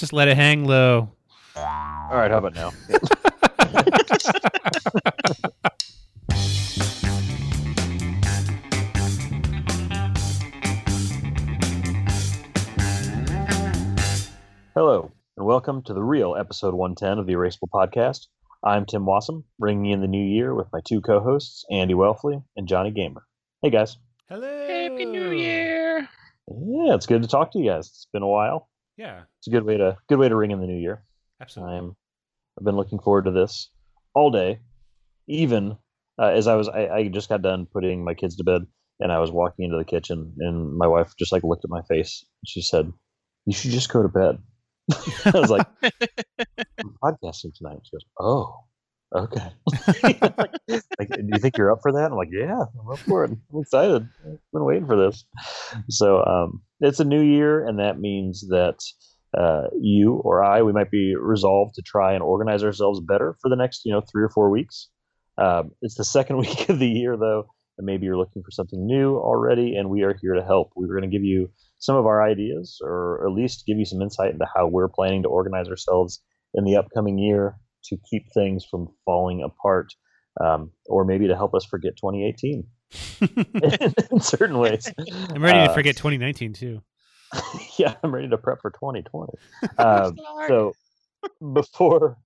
Just let it hang low. All right, how about now? Hello, and welcome to the real episode 110 of the Erasable Podcast. I'm Tim Wasem, bringing in the new year with my two co-hosts, Andy Welfle and Johnny Gamber. Hey, guys. Hello. Happy New Year. Yeah, it's good to talk to you guys. It's been a while. Yeah, It's a good way to good way to ring in the new year. absolutely. I'm I've been looking forward to this all day. Even uh, as I was, I, I just got done putting my kids to bed, and I was walking into the kitchen, and my wife just like looked at my face. And she said, "You should just go to bed." I was like, "I'm podcasting tonight." She goes, "Oh, okay." like, like, do you think you're up for that? I'm like, "Yeah, I'm up for it. I'm excited. I've been waiting for this." So um, it's a new year, and that means that uh, you or I, we might be resolved to try and organize ourselves better for the next, you know, three or four weeks. Um, it's the second week of the year, though, and maybe you're looking for something new already, and we are here to help. We're going to give you some of our ideas, or at least give you some insight into how we're planning to organize ourselves in the upcoming year to keep things from falling apart, um, or maybe to help us forget 2018 in certain ways. I'm ready to Uh, forget 2019 too. yeah, I'm ready to prep for 2020. Um, so before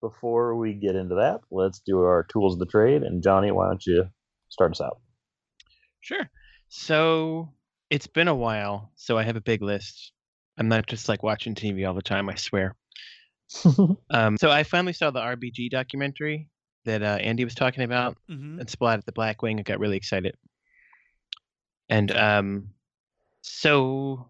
before we get into that, let's do our tools of the trade. And Johnny, why don't you start us out? Sure. So it's been a while, so I have a big list. I'm not just like watching TV all the time, I swear. Um, so I finally saw the RBG documentary that uh, Andy was talking about. Mm-hmm. and Splat at the Black Wing. I got really excited. And um, so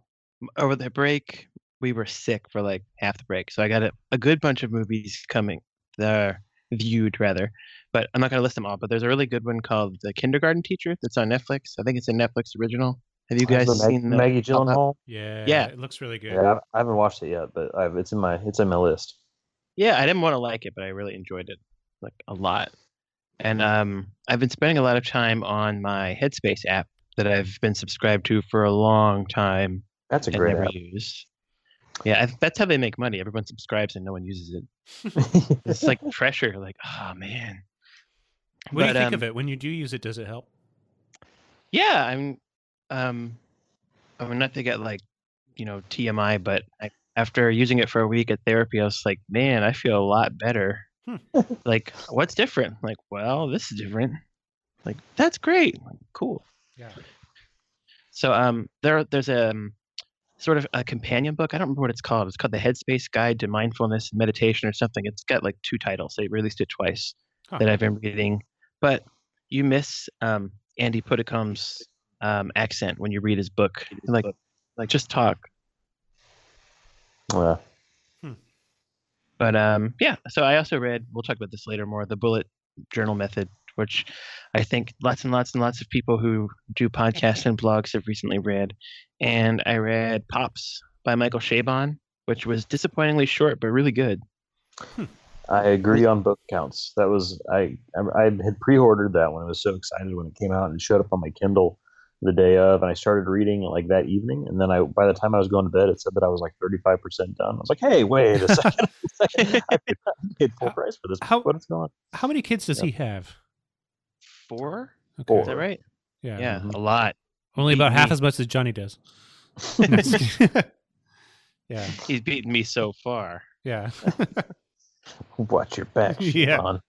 over the break, we were sick for like half the break. So I got a, a good bunch of movies coming, the viewed rather, but I'm not going to list them all. But there's a really good one called The Kindergarten Teacher that's on Netflix. I think it's a Netflix original. Have you guys The Mag- seen Maggie pop? Gyllenhaal? Yeah, Yeah. It looks really good. Yeah, I I haven't watched it yet, but I've, it's in my it's in my list. Yeah, I didn't want to like it, but I really enjoyed it like a lot. And um, I've been spending a lot of time on my Headspace app that I've been subscribed to for a long time That's a and great never app. used. Yeah, I, that's how they make money. Everyone subscribes and no one uses it. It's like pressure. Like, oh man. What do you think um, of it when you do use it? Does it help? Yeah, I'm. Um, I mean, not to get like, you know, TMI, but I, after using it for a week at therapy, I was like, man, I feel a lot better. Hmm. like, what's different? Like, well, this is different. Like, that's great. Like, cool. Yeah. So, um, there, there's a um, sort of a companion book. I don't remember what it's called. It's called the Headspace Guide to Mindfulness and Meditation or something. It's got like two titles. They released it twice Huh. that I've been reading, but you miss um, Andy Puddicombe's um, accent when you read his book. Like, like just talk. Yeah. But um, yeah. So I also read. We'll talk about this later more. The Bullet Journal Method, which I think lots and lots and lots of people who do podcasts and blogs have recently read. And I read Pops by Michael Chabon, which was disappointingly short but really good. I agree on both counts. That was I I I had pre-ordered that one. I was so excited when it came out and it showed up on my Kindle the day of, and I started reading like that evening. And then I by the time I was going to bed, it said that I was like 35 percent done. I was like, hey, wait a second. I paid, I paid full price for this. How- What's going on? How many kids does Yeah. he have? Four? Okay. Four. Is that right? Yeah. Yeah, Mhm. a lot. Only about Beat half me. as much as Johnny does. No, just kidding. yeah. He's beaten me so far. Yeah. Watch your back, Yeah. Sean.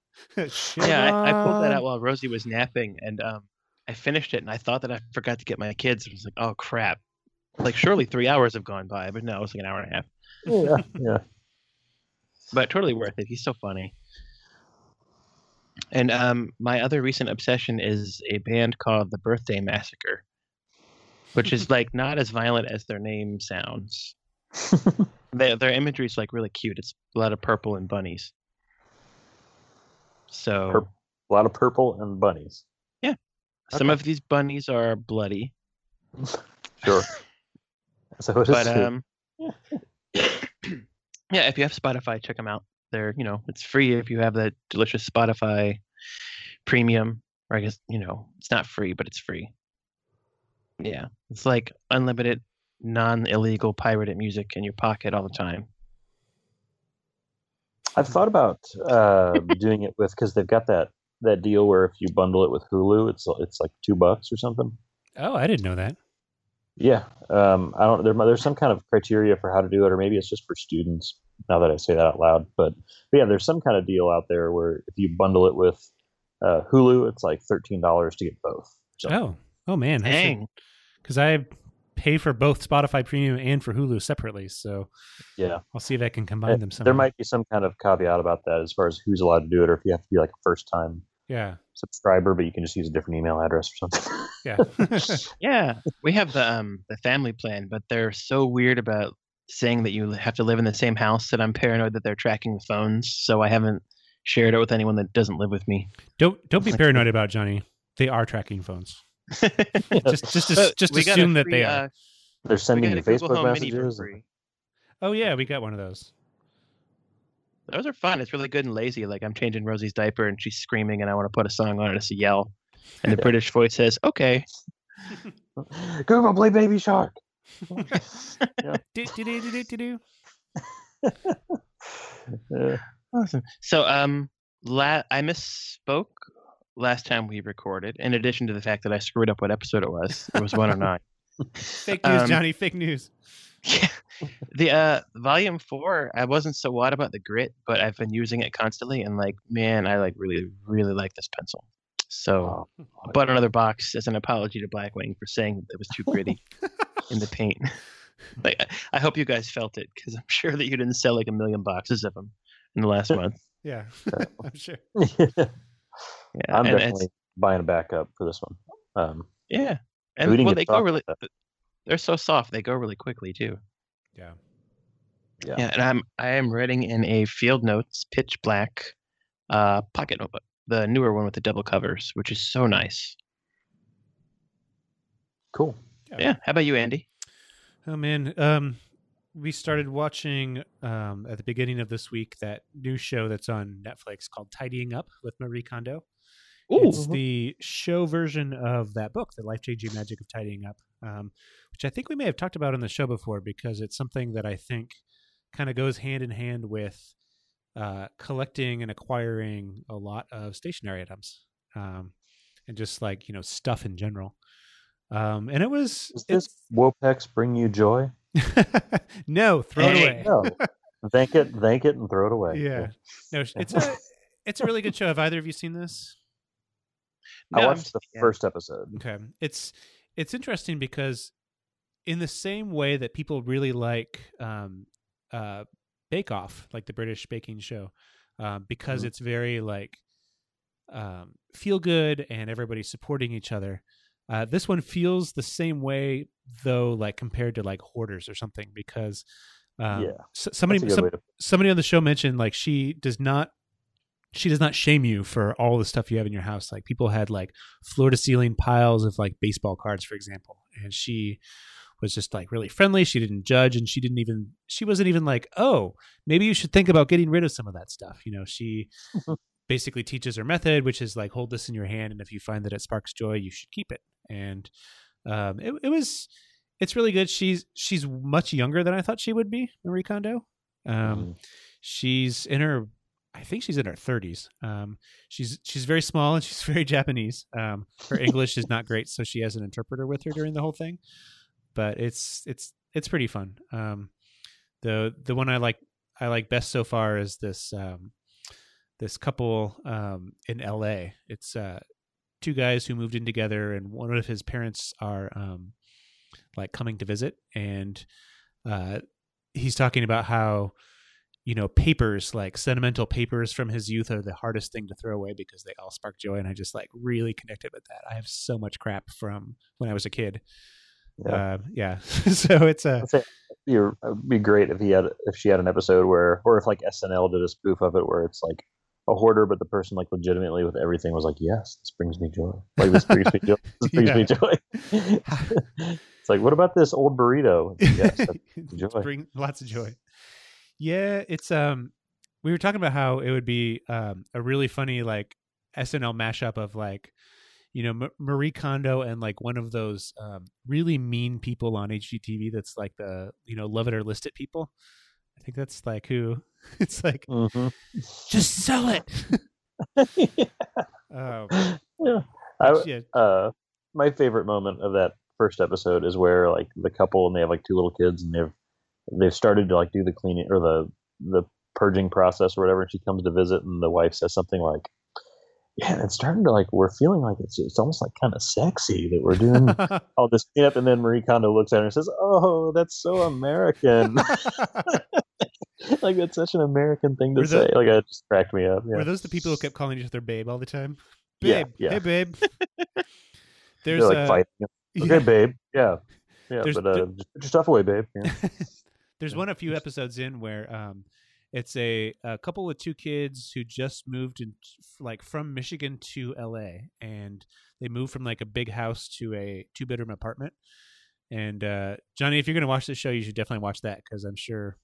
Yeah, I, I pulled that out while Rosie was napping, and um, I finished it, and I thought that I forgot to get my kids. I was like, oh crap! Like surely three hours have gone by, but no, it was like an hour and a half. Yeah, yeah. But totally worth it. He's so funny. And um, my other recent obsession is a band called the Birthday Massacre, which is like not as violent as their name sounds. Their their imagery is like really cute. It's a lot of purple and bunnies. So Purp- A lot of purple and bunnies. Some okay. of these bunnies are bloody, Sure. so it is. but um, yeah, if you have Spotify, check them out. They're you know it's free if you have that delicious Spotify premium, or I guess you know it's not free, but it's free. Yeah, it's like unlimited, non-illegal pirated music in your pocket all the time. I've thought about uh, doing it with because they've got that that deal where if you bundle it with Hulu, it's it's like two bucks or something. Oh, I didn't know that. Yeah, um, I don't. There, there's some kind of criteria for how to do it, or maybe it's just for students. Now that I say that out loud, but, but yeah, there's some kind of deal out there where if you bundle it with uh, Hulu, it's like thirteen dollars to get both. So, Oh, oh man, Dang. Because I pay for both Spotify Premium and for Hulu separately, so yeah, I'll see if I can combine them somehow. there might be some kind of caveat about that as far as who's allowed to do it, or if you have to be like a first time yeah, subscriber, but you can just use a different email address or something. yeah. Yeah, we have the um the family plan, but they're so weird about saying that you have to live in the same house that I'm paranoid that they're tracking the phones. So I haven't shared it with anyone that doesn't live with me. don't don't be paranoid about Johnny. They are tracking phones. Just just as- But just we got a assume that free, they are. uh, They're sending got you Facebook Home Mini for messages. Oh yeah, we got one of those. Those are fun. It's really good and lazy. Like I'm changing Rosie's diaper and she's screaming, and I want to put a song on it as a yell, and the British voice says, "Okay." Google play Baby Shark. Do, do, do, do, do, do, do. Yeah. Awesome. So, um, la- I misspoke last time we recorded. In addition to the fact that I screwed up what episode it was, it was one or nine. Fake news, Um, Johnny. Fake news. Yeah. The uh volume four, I wasn't so wild about the grit, but I've been using it constantly, and like, man, I like really, really like this pencil. So, Oh, I bought another box as an apology to Blackwing for saying that it was too gritty in the paint. like, I, hope you guys felt it because I'm sure that you didn't sell like a million boxes of them in the last month. Yeah, I'm sure. Yeah, I'm and definitely buying a backup for this one. Um, Yeah, and well, they go really. About They're so soft. They go really quickly too. Yeah. Yeah. Yeah, and I'm I am writing in a Field Notes pitch black uh, pocket notebook, the newer one with the double covers, which is so nice. cool. Yeah. How about you, Andy? Oh man, um, we started watching um, at the beginning of this week that new show that's on Netflix called Tidying Up with Marie Kondo. Ooh. It's the show version of that book, The Life Changing Magic of Tidying Up, um, which I think we may have talked about on the show before because it's something that I think kind of goes hand in hand with uh, collecting and acquiring a lot of stationary items um, and just like, you know, stuff in general. Um, and it was. Does this Wopex bring you joy? no, throw it away. No. thank it, thank it, and throw it away. Yeah. No, it's a it's a really good show. Have either of you seen this? I No, I'm watched the yeah. first episode. Okay. It's it's interesting because in the same way that people really like um uh Bake Off, like the British baking show, um, because Mhm. it's very like um feel good and everybody's supporting each other. Uh, this one feels the same way though, like compared to like Hoarders or something, because um, Yeah, somebody That's a good some, somebody on the show mentioned like she does not she does not shame you for all the stuff you have in your house. Like people had like floor to ceiling piles of like baseball cards for example and she was just like really friendly. She didn't judge and she didn't even she wasn't even like oh maybe you should think about getting rid of some of that stuff. You know she basically teaches her method which is like hold this in your hand and if you find that it sparks joy you should keep it. And um it, it was it's really good. She's she's much younger than i thought she would be marie kondo. Um Mhm. she's in her i think she's in her 30s um she's she's very small and she's very japanese um her english is not great so she has an interpreter with her during the whole thing but it's it's it's pretty fun um the the one i like i like best so far is this um this couple um in la it's uh two guys who moved in together and one of his parents are um like coming to visit and uh he's talking about how you know papers like sentimental papers from his youth are the hardest thing to throw away because they all spark joy and i just like really connected with that i have so much crap from when i was a kid Yeah. uh, yeah so it's a I'd say it'd be great if he had if she had an episode where, or if like SNL did a spoof of it where it's like a hoarder, but the person like legitimately with everything was like, "Yes, this brings me joy. Like this brings me joy. This brings me joy." it's like, what about this old burrito? Yes, joy. bring lots of joy yeah it's um we were talking about how it would be um a really funny like snl mashup of like you know M- marie kondo and like one of those um really mean people on hgtv that's like the you know love it or list it people i think that's like who it's like hmm just sell it. Oh, yeah. I, yeah. uh, my favorite moment of that first episode is where like the couple and they have like two little kids and they've they've started to like do the cleaning or the the purging process or whatever. And she comes to visit and the wife says something like, "Yeah, it's starting to like we're feeling like it's it's almost like kind of sexy that we're doing all this cleanup." And then Marie Kondo looks at her and says, "Oh, that's so American." like that's such an American thing to say. Like it just cracked me up. Yeah. Were those the people who kept calling each other babe all the time? Yeah, Babe, yeah. hey babe. They're like uh, fighting. Okay, yeah. babe. Yeah. Yeah, There's- but uh, there- just put your stuff away, babe. Yeah. There's one a few episodes in where um, it's a, a couple with two kids who just moved in, like from Michigan to L.A. and they moved from like a big house to a two bedroom apartment. And uh, Johnny, if you're gonna watch this show, you should definitely watch that because I'm sure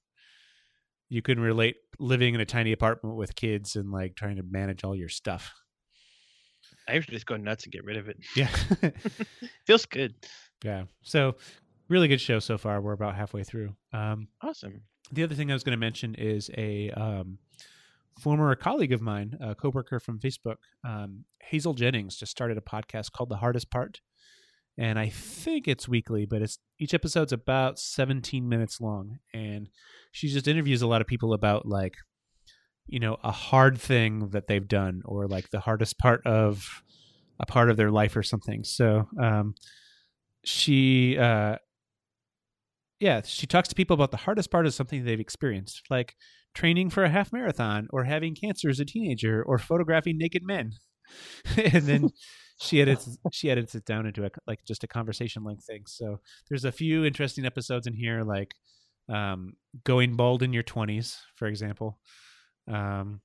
you can relate living in a tiny apartment with kids and like trying to manage all your stuff. I usually just go nuts and get rid of it. Yeah, Feels good. yeah. So really good show so far. We're about halfway through. Um, Awesome. the other thing I was going to mention is a um, former colleague of mine, a coworker from Facebook, um, Hazel Jennings, just started a podcast called The Hardest Part, and I think it's weekly, but it's each episode's about 17 minutes long, and she just interviews a lot of people about like, you know, a hard thing that they've done or like the hardest part of a part of their life or something. So um, she uh, yeah, she talks to people about the hardest part of something they've experienced, like training for a half marathon or having cancer as a teenager or photographing naked men. and then she edits she edits it down into a like just a conversation length thing. So there's a few interesting episodes in here like um going bald in your 20s, for example. Um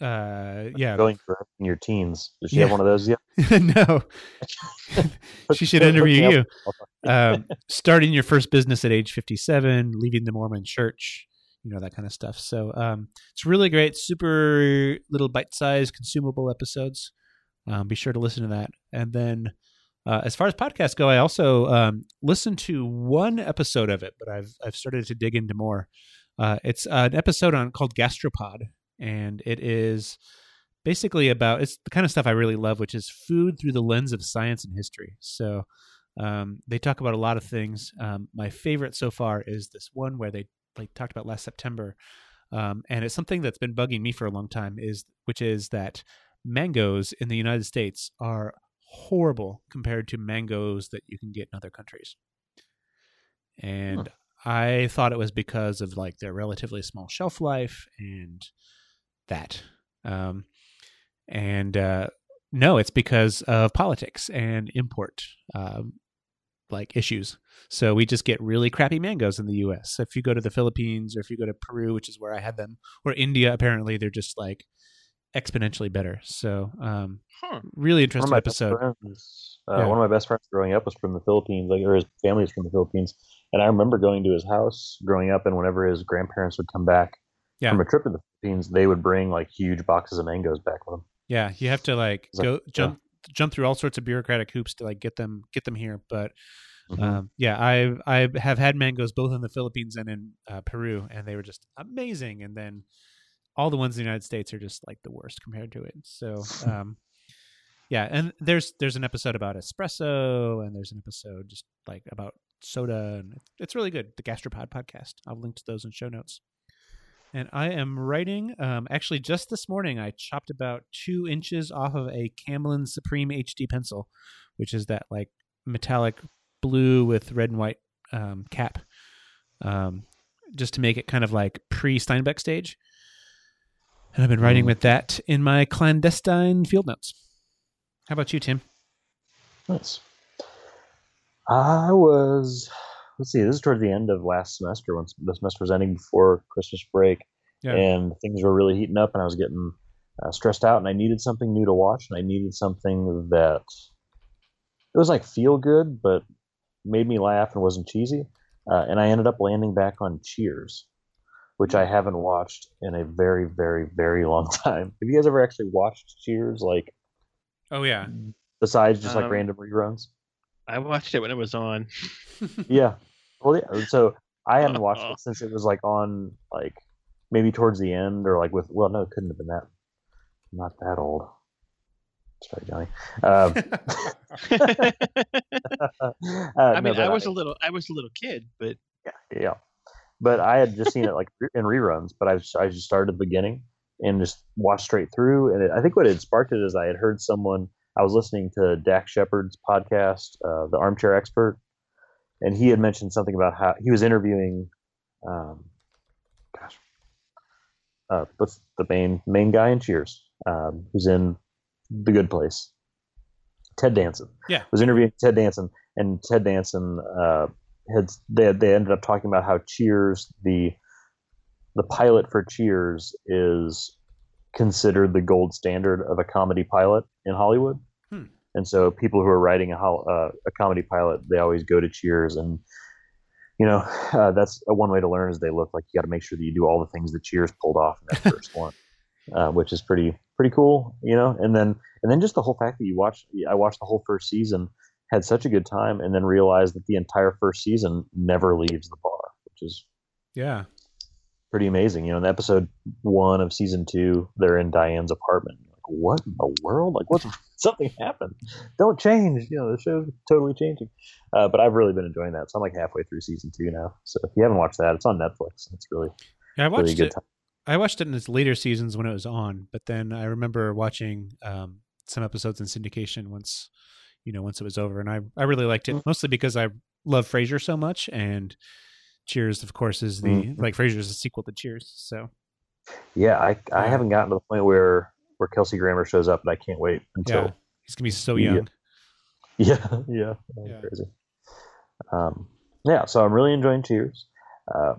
uh yeah. Going for in your teens. Does she Yeah. have one of those yet? no. she should interview you um, starting your first business at age 57, leaving the Mormon church, you know, that kind of stuff. So um, it's really great, super little bite sized, consumable episodes. Um, be sure to listen to that. And then uh, as far as podcasts go, I also um, listened to one episode of it, but I've, I've started to dig into more. Uh, it's an episode on called Gastropod, and it is basically about it's the kind of stuff I really love, which is food through the lens of science and history. So um, they talk about a lot of things. Um, my favorite so far is this one where they like talked about last September, um, and it's something that's been bugging me for a long time. Is which is that mangoes in the United States are horrible compared to mangoes that you can get in other countries, and I thought it was because of like their relatively small shelf life and that. Um, and uh, no, it's because of politics and import um, like issues. So we just get really crappy mangoes in the U.S. If you go to the Philippines or if you go to Peru, which is where I had them, or India, apparently they're just like exponentially better. So um, Huh. really interesting best episode. friends, uh, Yeah. one of my best friends growing up was from the Philippines, like or his family is from the Philippines, and I remember going to his house growing up, and whenever his grandparents would come back Yeah. from a trip to the Philippines, they would bring like huge boxes of mangoes back with them. Yeah, you have to like It's like- go jump jump through all sorts of bureaucratic hoops to like get them get them here. But Mhm. um, yeah, I I have had mangoes both in the Philippines and in uh, Peru, and they were just amazing. And then all the ones in the United States are just like the worst compared to it. So um, yeah, and there's there's an episode about espresso, and there's an episode just like about soda, and it's- it's really good. The Gastropod podcast. I'll link to those in show notes. And I am writing. Um, actually, just this morning, I chopped about two inches off of a Camlin Supreme HB pencil, which is that like metallic blue with red and white um, cap, um, just to make it kind of like pre Steinbeck stage. And I've been writing Mm. with that in my clandestine field notes. How about you, Tim? Nice. I was, let's see, this is towards the end of last semester when the semester was ending before Christmas break, Yeah. and things were really heating up, and I was getting uh, stressed out, and I needed something new to watch, and I needed something that it was like feel good, but made me laugh and wasn't cheesy. Uh, and I ended up landing back on Cheers, which I haven't watched in a very, very, very long time. Have you guys ever actually watched Cheers, like Oh yeah, besides just like Um, random reruns? I watched it when it was on. Yeah. Well, yeah. So I hadn't watched it since it was like on like maybe towards the end or like with well no it couldn't have been that not that old sorry johnny um, uh, I mean, but I was a little, I was a little kid, but yeah but i had just seen it like in reruns but i, I just started at the beginning and just watched straight through and it, i think what had sparked it is i had heard someone i was listening to Dax shepard's podcast uh, the armchair expert and he had mentioned something about how he was interviewing um, gosh uh, what's the main main guy in cheers um, who's in the good place ted danson Yeah. was interviewing ted danson and ted danson uh, had they, they ended up talking about how cheers the the pilot for cheers is considered the gold standard of a comedy pilot in hollywood Hmm. and so people who are writing a, uh, a comedy pilot they always go to cheers and you know uh, that's a one way to learn is they look like you got to make sure that you do all the things that cheers pulled off in that first one uh, which is pretty pretty cool you know and then and then just the whole fact that you watched i watched the whole first season had such a good time and then realized that the entire first season never leaves the bar which is yeah. Pretty amazing you know in episode one of season two they're in diane's apartment. Like what in the world? Like what's something happened? Don't change you know the show's totally changing. Uh, but i've really been enjoying that. So i'm like halfway through season two now. So if you haven't watched that it's on netflix. It's really Yeah, I watched really good it. time. I watched it in its later seasons when it was on, but then I remember watching um, some episodes in syndication once, you know, once it was over, and I I really liked it mostly because I love Frasier so much, and Cheers, of course, is the Mhm. like Frasier is a sequel to Cheers, so yeah i i haven't gotten to the point where where kelsey grammer shows up and i can't wait until yeah, he's gonna be so young. Yeah, yeah, Yeah. crazy. Um, yeah, so I'm really enjoying Cheers. Uh,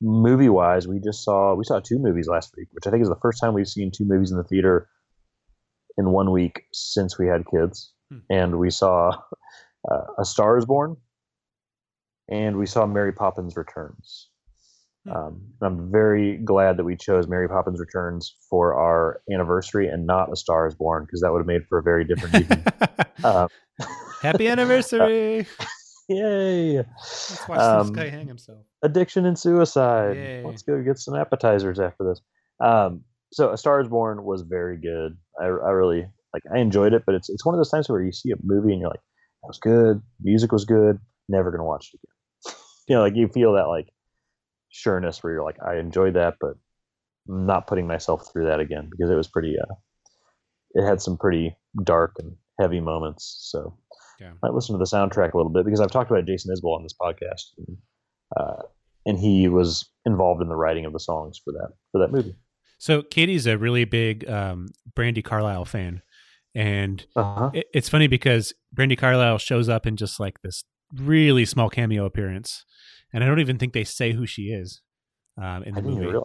movie wise, we just saw we saw two movies last week, which I think is the first time we've seen two movies in the theater in one week since we had kids. Hmm. And we saw uh, A Star Is Born, and we saw Mary Poppins Returns. Hmm. Um, I'm very glad that we chose Mary Poppins Returns for our anniversary and not A Star Is Born because that would have made for a very different evening. Uh, Happy anniversary! Yay! Let's watch um, this guy hang himself. Addiction and suicide. Yay. Let's go get some appetizers after this. Um, so, A Star Is Born was very good. I, I really like. I enjoyed it, but it's it's one of those times where you see a movie and you're like, "That was good. Music was good. Never gonna watch it again." You know, like you feel that like sureness where you're like, "I enjoyed that, but I'm not putting myself through that again because it was pretty. Uh, it had some pretty dark and heavy moments. So, Yeah. might listen to the soundtrack a little bit because I've talked about Jason Isbell on this podcast. And, uh, and he was involved in the writing of the songs for that for that movie. So Katie's a really big um, Brandi Carlile fan, and Uh-huh. it, it's funny because Brandi Carlile shows up in just like this really small cameo appearance, and I don't even think they say who she is um, in the movie.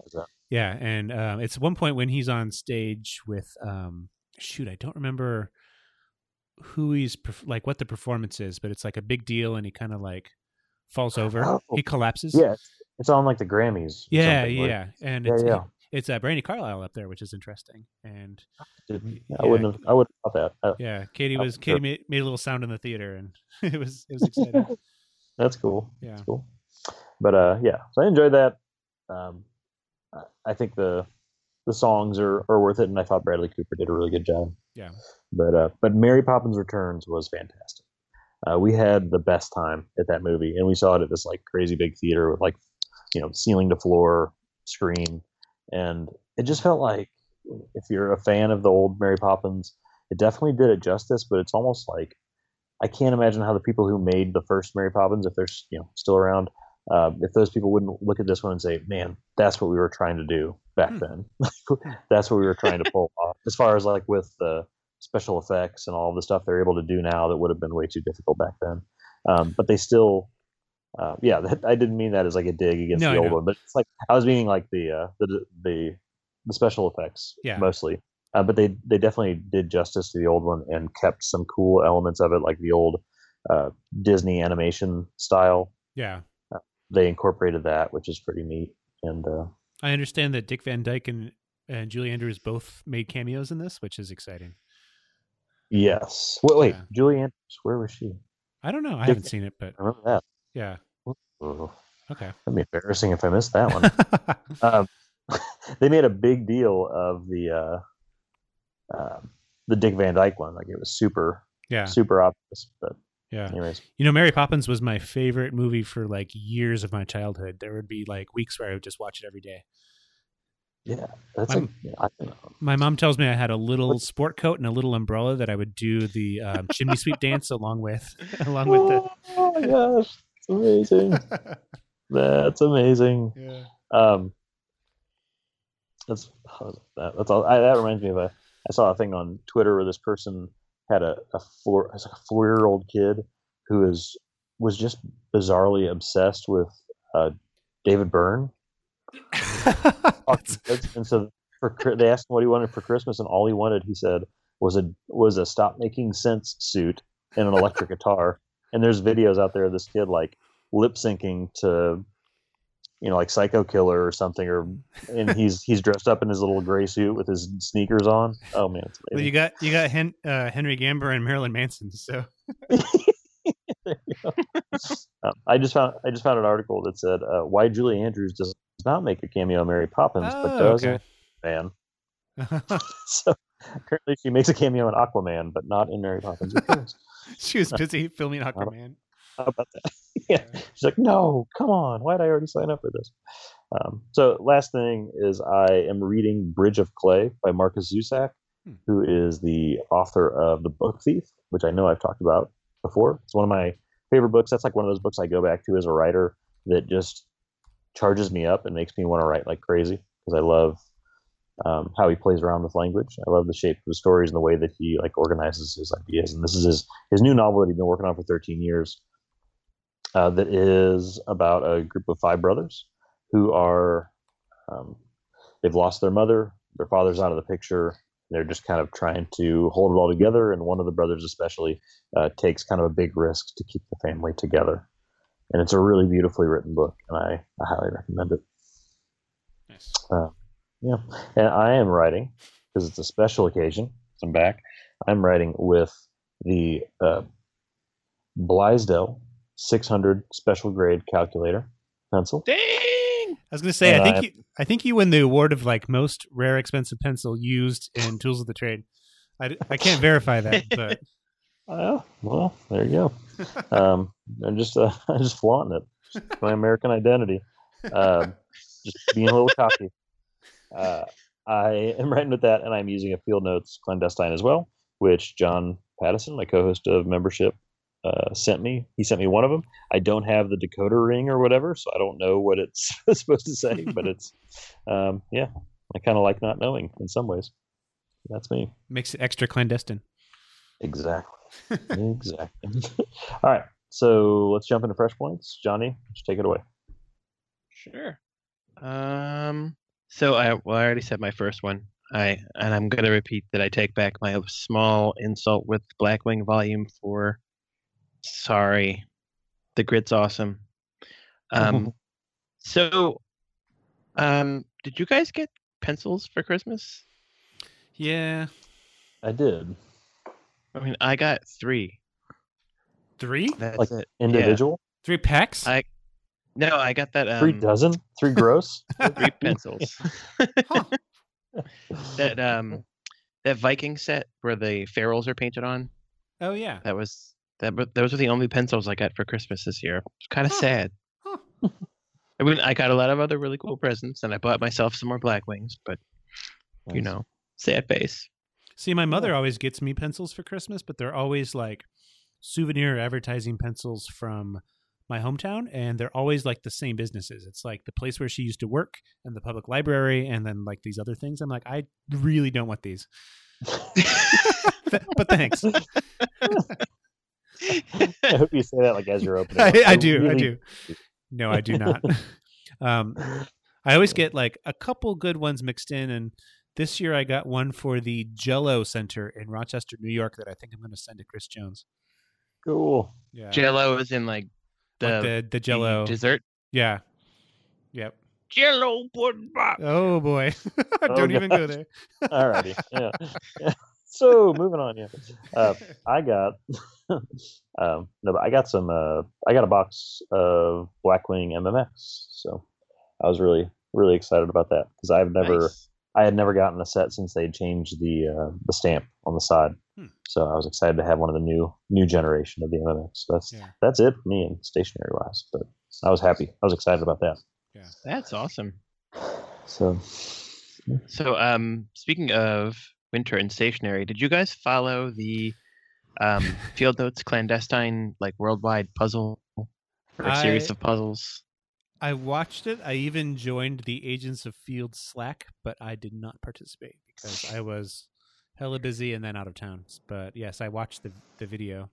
Yeah, and um, it's one point when he's on stage with um, shoot, I don't remember who he's like what the performance is, but it's like a big deal, and he kind of like falls over, Oh. he collapses. Yeah, it's, on like the Grammys. yeah, right? yeah, and Yeah, it's yeah. It's uh, Brandi Carlile up there, which is interesting, and Didn't- Yeah. I wouldn't have. I would have thought that. Yeah, Katie was sure. Katie made, made a little sound in the theater, and it was it was exciting. that's cool. Yeah. That's cool. But uh, yeah, so I enjoyed that. Um, I- I think the the songs are, are worth it, and I thought Bradley Cooper did a really good job. Yeah. But uh, but Mary Poppins Returns was fantastic. Uh, we had the best time at that movie, and we saw it at this like crazy big theater with like you know ceiling to floor screen, and it just felt like if you're a fan of the old Mary Poppins, it definitely did it justice. But it's almost like I can't imagine how the people who made the first Mary Poppins, if they're you know still around, uh, if those people wouldn't look at this one and say, "Man, that's what we were trying to do back Hmm. then. that's what we were trying to pull off." As far as like with the special effects and all the stuff they're able to do now, that would have been way too difficult back then. Um, but they still, uh, yeah, that, I didn't mean that as like a dig against No, the old one, but it's like I was meaning like the uh, the the the special effects Yeah. mostly. Uh, but they they definitely did justice to the old one and kept some cool elements of it, like the old uh, Disney animation style. Yeah, They incorporated that, which is pretty neat. And uh, I understand that Dick Van Dyke and and Julie Andrews both made cameos in this, which is exciting. yes, wait, wait, Yeah. Julie Andrews, where was she? I don't know, I Dick- haven't seen it, but I remember that. yeah, Okay. That'd be embarrassing if I missed that one. um, they made a big deal of the uh, uh, the Dick Van Dyke one. Like it was super yeah. super obvious. But Yeah. anyways, You know, Mary Poppins was my favorite movie for like years of my childhood. There would be like weeks where I would just watch it every day. yeah, that's like yeah, I don't know. My mom tells me I had a little sport coat and a little umbrella that I would do the um, chimney sweep dance along with, along with the. Oh my gosh, it's amazing. That's amazing. yeah. Um, that's that, that's all. I, that reminds me of a. I saw a thing on Twitter where this person had a, a four like a four year old kid who is was just bizarrely obsessed with uh, David Byrne. And so for they asked him what he wanted for Christmas, and all he wanted, he said, was a was a stop making sense suit and an electric guitar. And there's videos out there of this kid like lip syncing to, you know, like Psycho Killer or something, or and he's he's dressed up in his little gray suit with his sneakers on. Oh man, it's well, you got you got Hen- uh, Henry Gamber and Marilyn Manson. So. Um, I just found I just found an article that said uh, why Julie Andrews does not make a cameo in Mary Poppins, but Oh, does okay. Man. so apparently she makes a cameo in Aquaman, but not in Mary Poppins Returns. she was busy filming Aquaman. How about that? yeah. She's like, no, come on. Why did I already sign up for this? Um, so last thing is I am reading Bridge of Clay by Markus Zusak, Hmm. who is the author of The Book Thief, which I know I've talked about before. It's one of my favorite books. That's like one of those books I go back to as a writer that just charges me up and makes me want to write like crazy because I love um, how he plays around with language. I love the shape of the stories and the way that he like organizes his ideas. And this is his his new novel that he's been working on for 13 years. Uh, that is about a group of five brothers who are um, they've lost their mother, their father's out of the picture. They're just kind of trying to hold it all together, and one of the brothers especially uh, takes kind of a big risk to keep the family together. And it's a really beautifully written book, and I, I highly recommend it. Nice. Yeah, and I am writing because it's a special occasion. I'm back. I'm writing with the uh, Blaisdell 600 special grade calculator pencil. Dang! I was gonna say, I think I- you, I think you win the award of like most rare, expensive pencil used in tools of the trade. I, I can't verify that, but Oh, well, there you go. Um, I'm just uh, I'm just flaunting it. Just my American identity. Um, just being a little cocky. Uh, I am writing with that, and I'm using a Field Notes clandestine as well, which John Pattison, my co-host of membership, uh, sent me. He sent me one of them. I don't have the decoder ring or whatever, so I don't know what it's supposed to say. But it's, um, yeah, I kind of like not knowing in some ways. That's me. makes it extra clandestine. Exactly. exactly. All right. So let's jump into fresh points. Johnny, just take it away. Sure. Um. So I well, I already said my first one. I and I'm gonna repeat that I take back my small insult with Blackwing Volume Four. Sorry, the grid's awesome. Um. so, um, did you guys get pencils for Christmas? Yeah, I did. I mean, I got three. three, That's Like it. Yeah. Individual? three packs. I no, I got that. Um, Three dozen? Three gross? three pencils. Huh. that um, that Viking set where the ferrules are painted on. Oh yeah. That was that. wa- Those were the only pencils I got for Christmas this year. It's kind of Huh. sad. Huh. I mean, I got a lot of other really cool presents, and I bought myself some more Black Wings, But you know, sad face. See, my mother always gets me pencils for Christmas, but they're always like souvenir advertising pencils from my hometown, and they're always like the same businesses. It's like the place where she used to work, and the public library, and then like these other things. I'm like, I really don't want these, but thanks. I hope you say that like as you're opening. I, up. I do, I do. No, I do not. um, I always get like a couple good ones mixed in, and this year I got one for the Jello Center in Rochester, New York, that I think I'm going to send to Chris Jones. Cool. Yeah, Jello is in like the, like the the the Jello. dessert. Yeah. Yep. Jello pudding box. Oh boy. Oh, Don't even go gosh. there. Alrighty. Yeah. so moving on. Yeah, uh, I got um, no, but I got some. Uh, I got a box of Blackwing MMX, so I was really really excited about that because I've never Nice. I had never gotten a set since they changed the uh, the stamp on the side. Hmm. So I was excited to have one of the new new generation of the MMX. So that's Yeah. that's it for me and stationary wise. But I was happy. I was excited about that. Yeah, that's awesome. So So, um, speaking of winter and stationary, did you guys follow the um, Field Notes clandestine like worldwide puzzle or a series of puzzles? I watched it. I even joined the Agents of Field Slack, but I did not participate because I was hella busy and then out of town. But yes, I watched the the video.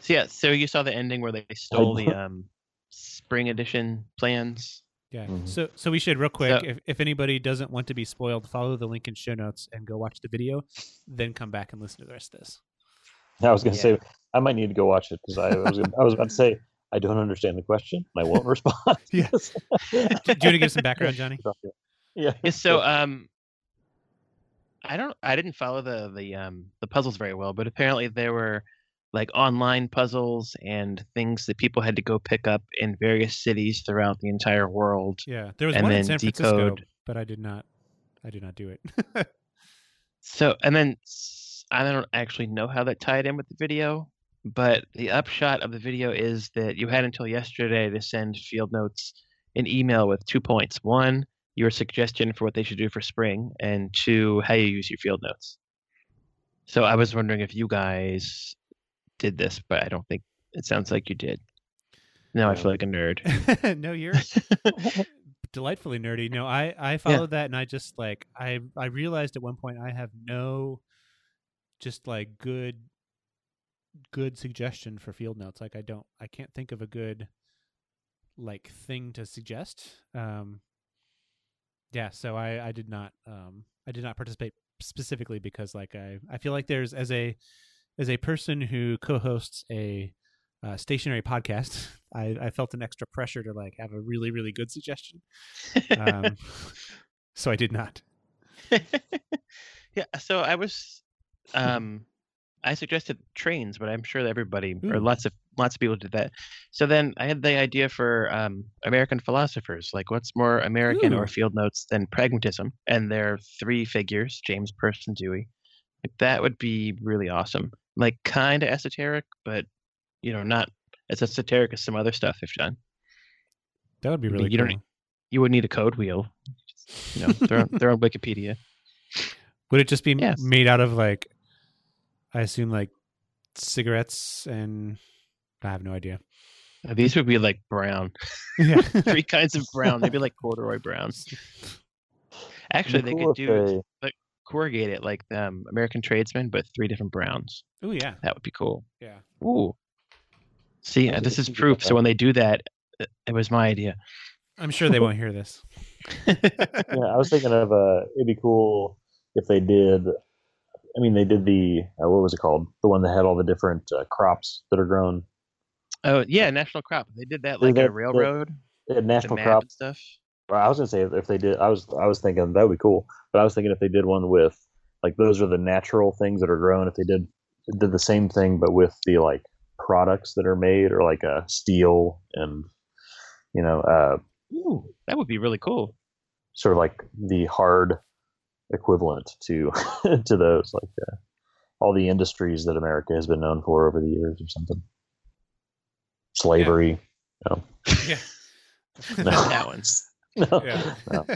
So yeah, so you saw the ending where they stole the um, spring edition plans. Yeah. Mhm. So so we should real quick. So- if if anybody doesn't want to be spoiled, follow the link in show notes and go watch the video, then come back and listen to the rest of this. I was gonna Yeah. say I might need to go watch it because I was I was about to say I don't understand the question and I won't respond. Yeah. Do you want to give some background, Johnny? yeah. Yeah, so um, I don't, I didn't follow the the um the puzzles very well, but apparently there were like online puzzles and things that people had to go pick up in various cities throughout the entire world. Yeah. There was And one in then San Francisco, decode. but I did not. I did not do it. So, and then I don't actually know how that tied in with the video, but the upshot of the video is that you had until yesterday to send Field Notes an email with two points. One, your suggestion for what they should do for spring, and two, how you use your Field Notes. So I was wondering if you guys did this, but I don't think it sounds like you did. Now I feel like a nerd. no, you're delightfully nerdy. No, I I followed that and I just like I I realized at one point I have no just like good good suggestion for field notes. Like I don't I can't think of a good like thing to suggest. Um yeah, so I I did not um I did not participate specifically because like I I feel like there's as a as a person who co-hosts a uh, stationary podcast, I, I felt an extra pressure to like have a really really good suggestion. Um, so I did not. yeah, so I was um I suggested trains, but I'm sure that everybody or lots of lots of people did that. So then I had the idea for um American philosophers, like what's more American Ooh. or field notes than pragmatism? And there are three figures, James and Dewey. Like that would be really awesome. Like kind of esoteric, but you know, not as esoteric as some other stuff they've done. That would be I mean, really you cool. don't- You would need a code wheel. You know, they're on, they're on Wikipedia. Would it just be Yes. made out of like, I assume like cigarettes and I have no idea. Uh, These would be like brown. Yeah. three kinds of brown, maybe like corduroy browns. Actually, they Cool could if do they- corrugate it like um, American tradesman, but three different browns. oh yeah, That would be cool. yeah. Ooh. See, uh, That's this is proof. So when they do that, uh, it was my idea. I'm sure they won't hear this. yeah, I was thinking of uh, it'd be cool if they did. I mean, they did the uh, what was it called? The one that had all the different uh, crops that are grown. Oh yeah, national crop. They did that like did- a railroad, They national crop. stuff. Well, I was gonna say if, they did, I was I was thinking that would be cool. But I was thinking if they did one with like those are the natural things that are grown. If they did did the same thing but with the like products that are made or like uh, steel and you know uh, Ooh, that would be really cool. sort of like the hard equivalent to to those like uh, all the industries that America has been known for over the years or something. Slavery. Yeah. No. Not that one. No. yeah. No.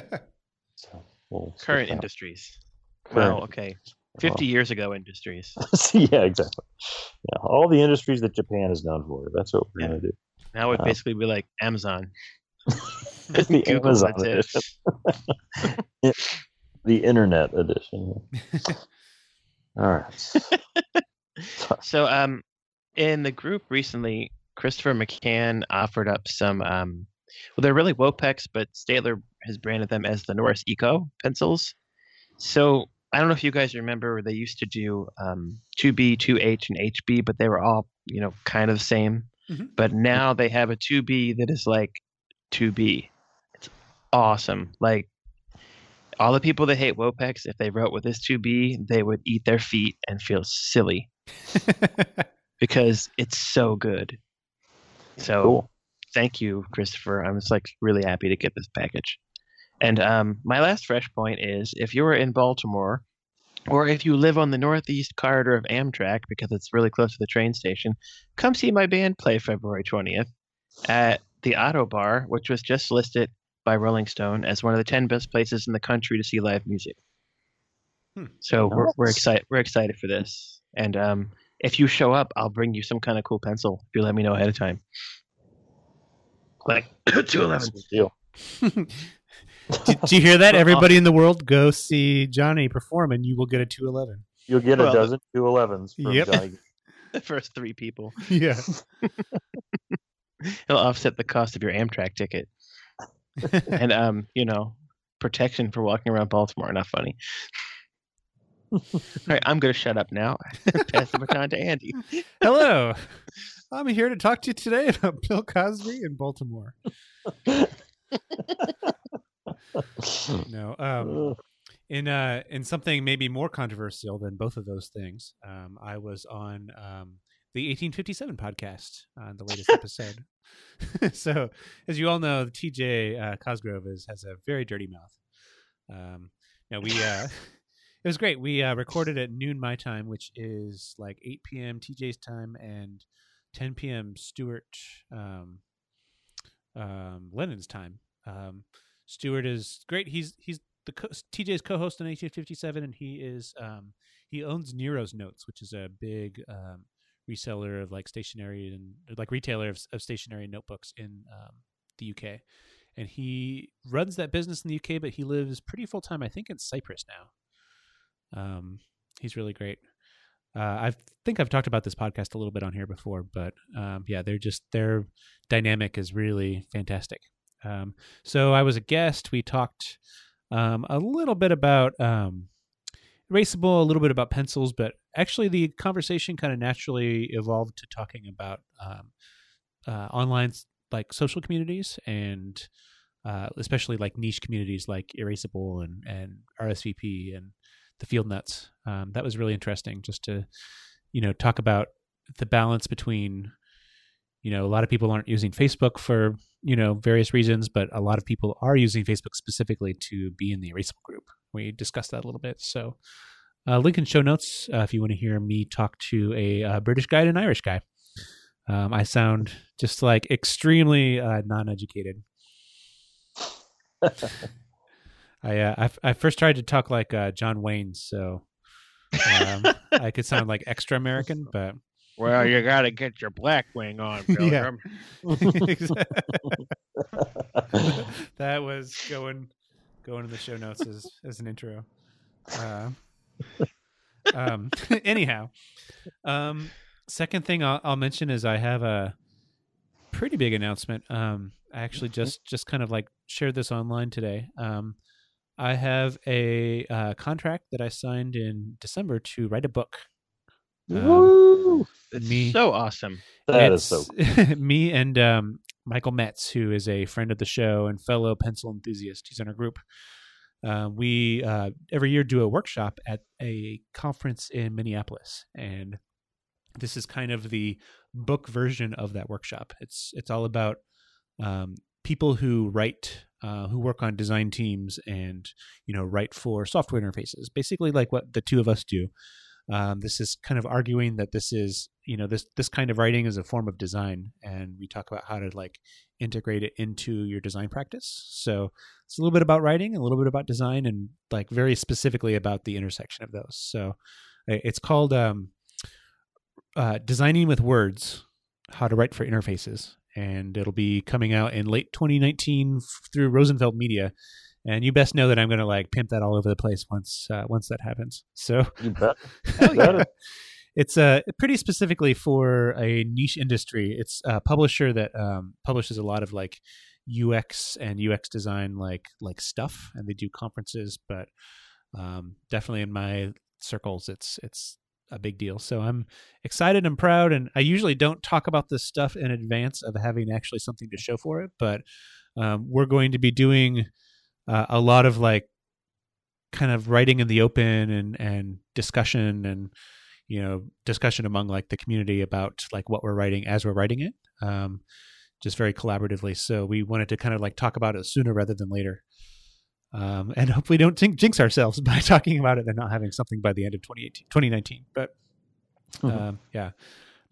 So we'll Current industries. Current- Well, okay. 50 years ago industries. yeah, exactly. Yeah, all the industries that Japan is known for. That's what we're Yeah. gonna do. Now it would Wow. basically be like Amazon. the Google, Amazon that's it. Edition. the Internet edition. All right. So, um, in the group recently, Christopher McCann offered up some, um, well, they're really Wopex, but Staedtler has branded them as the Noris Eco pencils. So, I don't know if you guys remember, they used to do um, 2B, 2H, and HB, but they were all, you know, kind of the same. Mhm. But now they have a 2B that is like 2B. It's awesome. Like, all the people that hate Wopex, if they wrote with this to be, they would eat their feet and feel silly because it's so good. So Cool. thank you, Christopher. I'm just like really happy to get this package. And um, my last fresh point is if you are in Baltimore, or if you live on the northeast corridor of Amtrak because it's really close to the train station, come see my band play February 20th at the Ottobar, which was just listed by Rolling Stone as one of the 10 best places in the country to see live music. Hmm. So we're, we're excited. We're excited for this. And um, if you show up, I'll bring you some kind of cool pencil if you let me know ahead of time. Like two That's eleven. a good deal. did, did you hear that? Everybody in the world, go see Johnny perform, and you will get a two eleven. You'll get Well, a dozen 211s from Yep. Johnny. The first three people. Yeah. It'll offset the cost of your Amtrak ticket. and um, you know, protection for walking around Baltimore. Not funny. All right, I'm gonna shut up now. Pass the baton to Andy. Hello. I'm here to talk to you today about Bill Cosby in Baltimore. No, um, in uh, in something maybe more controversial than both of those things, um, I was on um, the 1857 podcast on the latest episode. so, as you all know, T.J. Uh, Cosgrove is has a very dirty mouth. Um, now we uh, it was great. We uh, recorded at noon my time, which is like 8 p.m. TJ's time and 10 p.m. Stuart um, um, Lennon's time. Um, Stuart is great. He's he's the co- TJ's co-host in 1857, and he is um, he owns Nero's Notes, which is a big um, reseller of like stationery and like retailer of, of stationery notebooks in um, the UK. And he runs that business in the UK, but he lives pretty full time, I think, in Cyprus now. Um, he's really great. Uh, I think I've talked about this podcast a little bit on here before, but um, yeah, they're just their dynamic is really fantastic. Um, so I was a guest. We talked um, a little bit about um, erasable, a little bit about pencils, but actually the conversation kind of naturally evolved to talking about um, uh, online like social communities and uh, especially like niche communities like erasable and and RSVP and the field nuts. Um, that was really interesting just to you know talk about the balance between you know a lot of people aren't using facebook for you know various reasons but a lot of people are using facebook specifically to be in the erasable group we discussed that a little bit so uh, link in show notes uh, if you want to hear me talk to a uh, british guy and an irish guy um, i sound just like extremely uh, non-educated I, uh, I I first tried to talk like uh, John Wayne, so um, I could sound like extra American, but Well, you got to get your Blackwing on. Pilgrim. that was going going in the show notes as as an intro. Uh, um, anyhow, um, second thing I'll, I'll mention is I have a pretty big announcement. Um, I actually just just kind of like shared this online today. Um, I have a uh, contract that I signed in December to write a book. Um, Woo! It's Me- so awesome. That is so It's me and um, Michael Metts, who is a friend of the show and fellow pencil enthusiast. He's in our group. Uh, we uh, every year do a workshop at a conference in Minneapolis, and this is kind of the book version of that workshop. It's it's all about um, people who write, uh, who work on design teams, and you know write for software interfaces. Basically, like what the two of us do. Um, this is kind of arguing that this is you know this this kind of writing is a form of design, and we talk about how to like integrate it into your design practice. So it's a little bit about writing, a little bit about design, and like very specifically about the intersection of those. So it's called um, uh, "Designing with Words: How to Write for Interfaces," and it'll be coming out in late 2019 through Rosenfeld Media. And you best know that I'm going to like pimp that all over the place once uh, once that happens. So You bet. Yeah. it's uh, pretty specifically for a niche industry. It's a publisher that um, publishes a lot of like UX and UX design like like stuff, and they do conferences. But um, definitely in my circles, it's it's a big deal. So I'm excited and proud. And I usually don't talk about this stuff in advance of having actually something to show for it, but um, we're going to be doing uh, a lot of like kind of writing in the open and and discussion and you know discussion among like the community about like what we're writing as we're writing it um, just very collaboratively so we wanted to kind of like talk about it sooner rather than later um, and hopefully don't jinx ourselves by talking about it and not having something by the end of 2018 2019 but mm-hmm. um, yeah i'm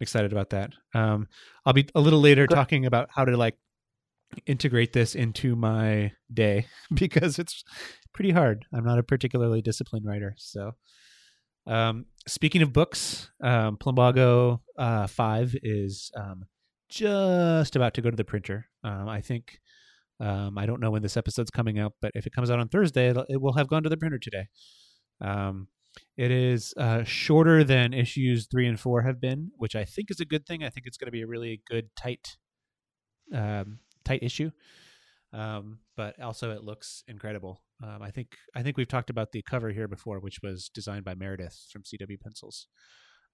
excited about that um, i'll be a little later talking about how to like integrate this into my day because it's pretty hard i'm not a particularly disciplined writer so um, speaking of books, um, Plumbago uh, Five is um, just about to go to the printer. Um, I think um, I don't know when this episode's coming out, but if it comes out on Thursday, it will have gone to the printer today. Um, it is uh, shorter than issues three and four have been, which I think is a good thing. I think it's going to be a really good tight, tight issue. but also, it looks incredible. Um, I think I think we've talked about the cover here before, which was designed by Meredith from CW Pencils.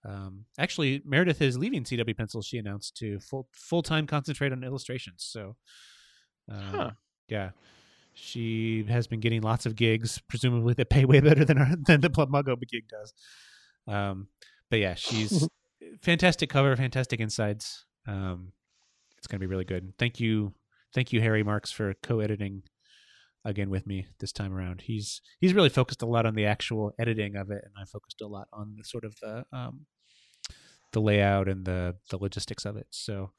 Um, actually, Meredith is leaving CW Pencils. She announced to full full time concentrate on illustrations. So, um, huh. yeah, she has been getting lots of gigs, presumably that pay way better than our, than the Plumbago gig does. Um, but yeah, she's fantastic cover, fantastic insides. Um, it's going to be really good. Thank you, thank you, Harry Marks, for co-editing again with me this time around. He's he's really focused a lot on the actual editing of it, and I focused a lot on the sort of the um, the layout and the the logistics of it. So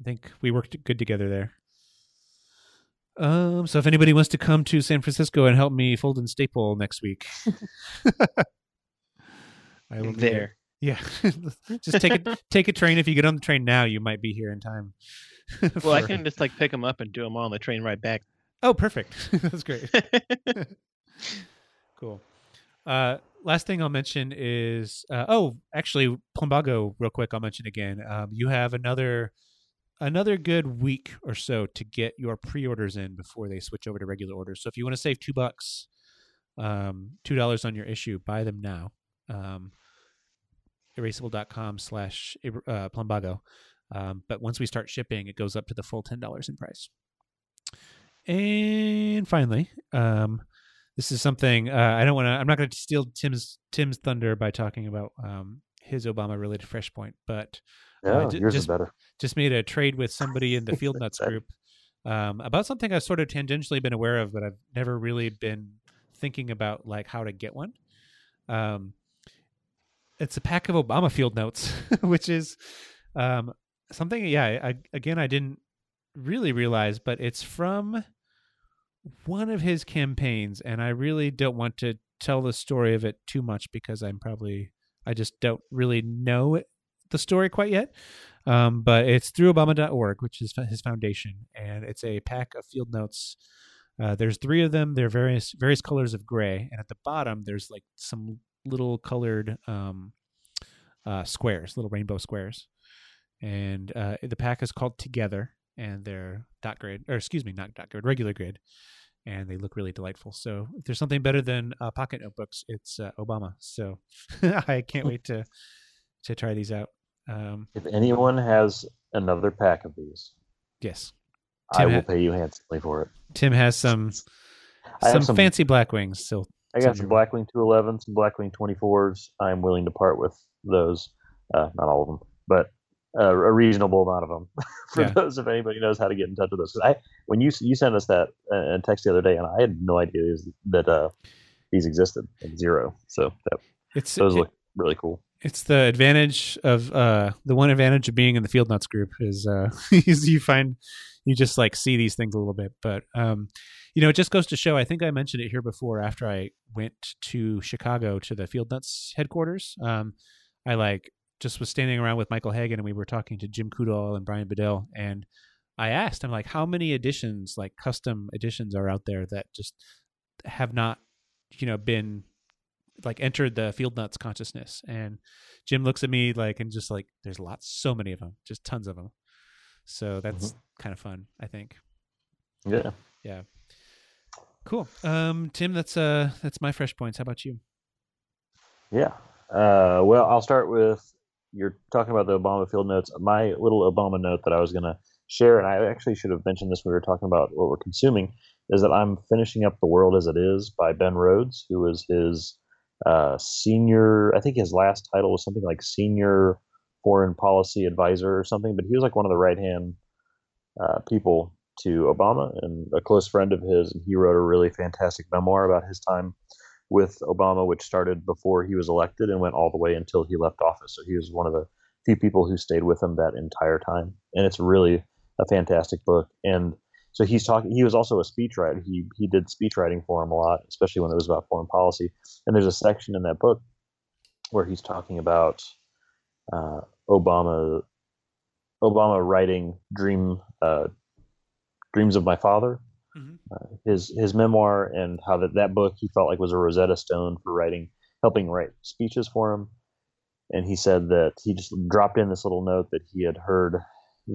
I think we worked good together there. Um, so if anybody wants to come to San Francisco and help me fold and staple next week, I will there. Yeah, just take a take a train. If you get on the train now, you might be here in time. well, I can just like pick them up and do them all on the train right back. Oh, perfect. That's great. cool. Uh, last thing I'll mention is uh, oh, actually, Plumbago. Real quick, I'll mention again. Um, you have another another good week or so to get your pre-orders in before they switch over to regular orders. So if you want to save two bucks, um, two dollars on your issue, buy them now. Um, erasable.com slash uh, plumbago. Um, but once we start shipping, it goes up to the full ten dollars in price. And finally, um, this is something uh, I don't want to. I'm not going to steal Tim's Tim's thunder by talking about um, his Obama-related fresh point, but uh, yeah, yours just, is better. Just made a trade with somebody in the Field Nuts group um, about something I've sort of tangentially been aware of, but I've never really been thinking about like how to get one. Um, it's a pack of Obama Field Notes, which is um, something. Yeah, I, again, I didn't really realize, but it's from one of his campaigns, and I really don't want to tell the story of it too much because I'm probably I just don't really know the story quite yet. Um, but it's through Obama.org, which is his foundation, and it's a pack of field notes. Uh, there's three of them. They're various various colors of gray, and at the bottom there's like some little colored um, uh, squares, little rainbow squares. And uh, the pack is called Together, and they're dot grid, or excuse me, not dot grid, regular grid and they look really delightful. So if there's something better than uh, pocket notebooks, it's uh, Obama. So I can't wait to to try these out. Um, if anyone has another pack of these, yes, Tim I will ha- pay you handsomely for it. Tim has some some, some fancy Blackwings. So I got some Blackwing 211, some Blackwing 24s. I'm willing to part with those. Uh, not all of them, but uh, a reasonable amount of them for yeah. those if anybody knows how to get in touch with us. I when you you sent us that uh, text the other day, and I had no idea that uh, these existed zero. So that, it's those it, look really cool. It's the advantage of uh, the one advantage of being in the Field Nuts group is uh, you find you just like see these things a little bit, but um, you know it just goes to show. I think I mentioned it here before. After I went to Chicago to the Field Nuts headquarters, um, I like just was standing around with Michael Hagan and we were talking to Jim Coudal and Bryan Bedell and I asked I'm like how many editions like custom editions are out there that just have not you know been like entered the field nuts consciousness and Jim looks at me like and just like there's lots so many of them just tons of them so that's mm-hmm. kind of fun I think yeah yeah cool. Um Tim that's uh that's my fresh points. How about you? Yeah. Uh well I'll start with you're talking about the Obama field notes. My little Obama note that I was going to share, and I actually should have mentioned this when we were talking about what we're consuming, is that I'm finishing up The World as It Is by Ben Rhodes, who was his uh, senior, I think his last title was something like senior foreign policy advisor or something, but he was like one of the right hand uh, people to Obama and a close friend of his. And he wrote a really fantastic memoir about his time with Obama, which started before he was elected and went all the way until he left office. So he was one of the few people who stayed with him that entire time. And it's really a fantastic book. And so he's talking. He was also a speechwriter. He he did speechwriting for him a lot, especially when it was about foreign policy. And there's a section in that book where he's talking about uh, Obama Obama writing Dream uh, Dreams of My Father, Mhm. uh, his his memoir, and how that that book he felt like was a Rosetta Stone for writing, helping write speeches for him. And he said that he just dropped in this little note that he had heard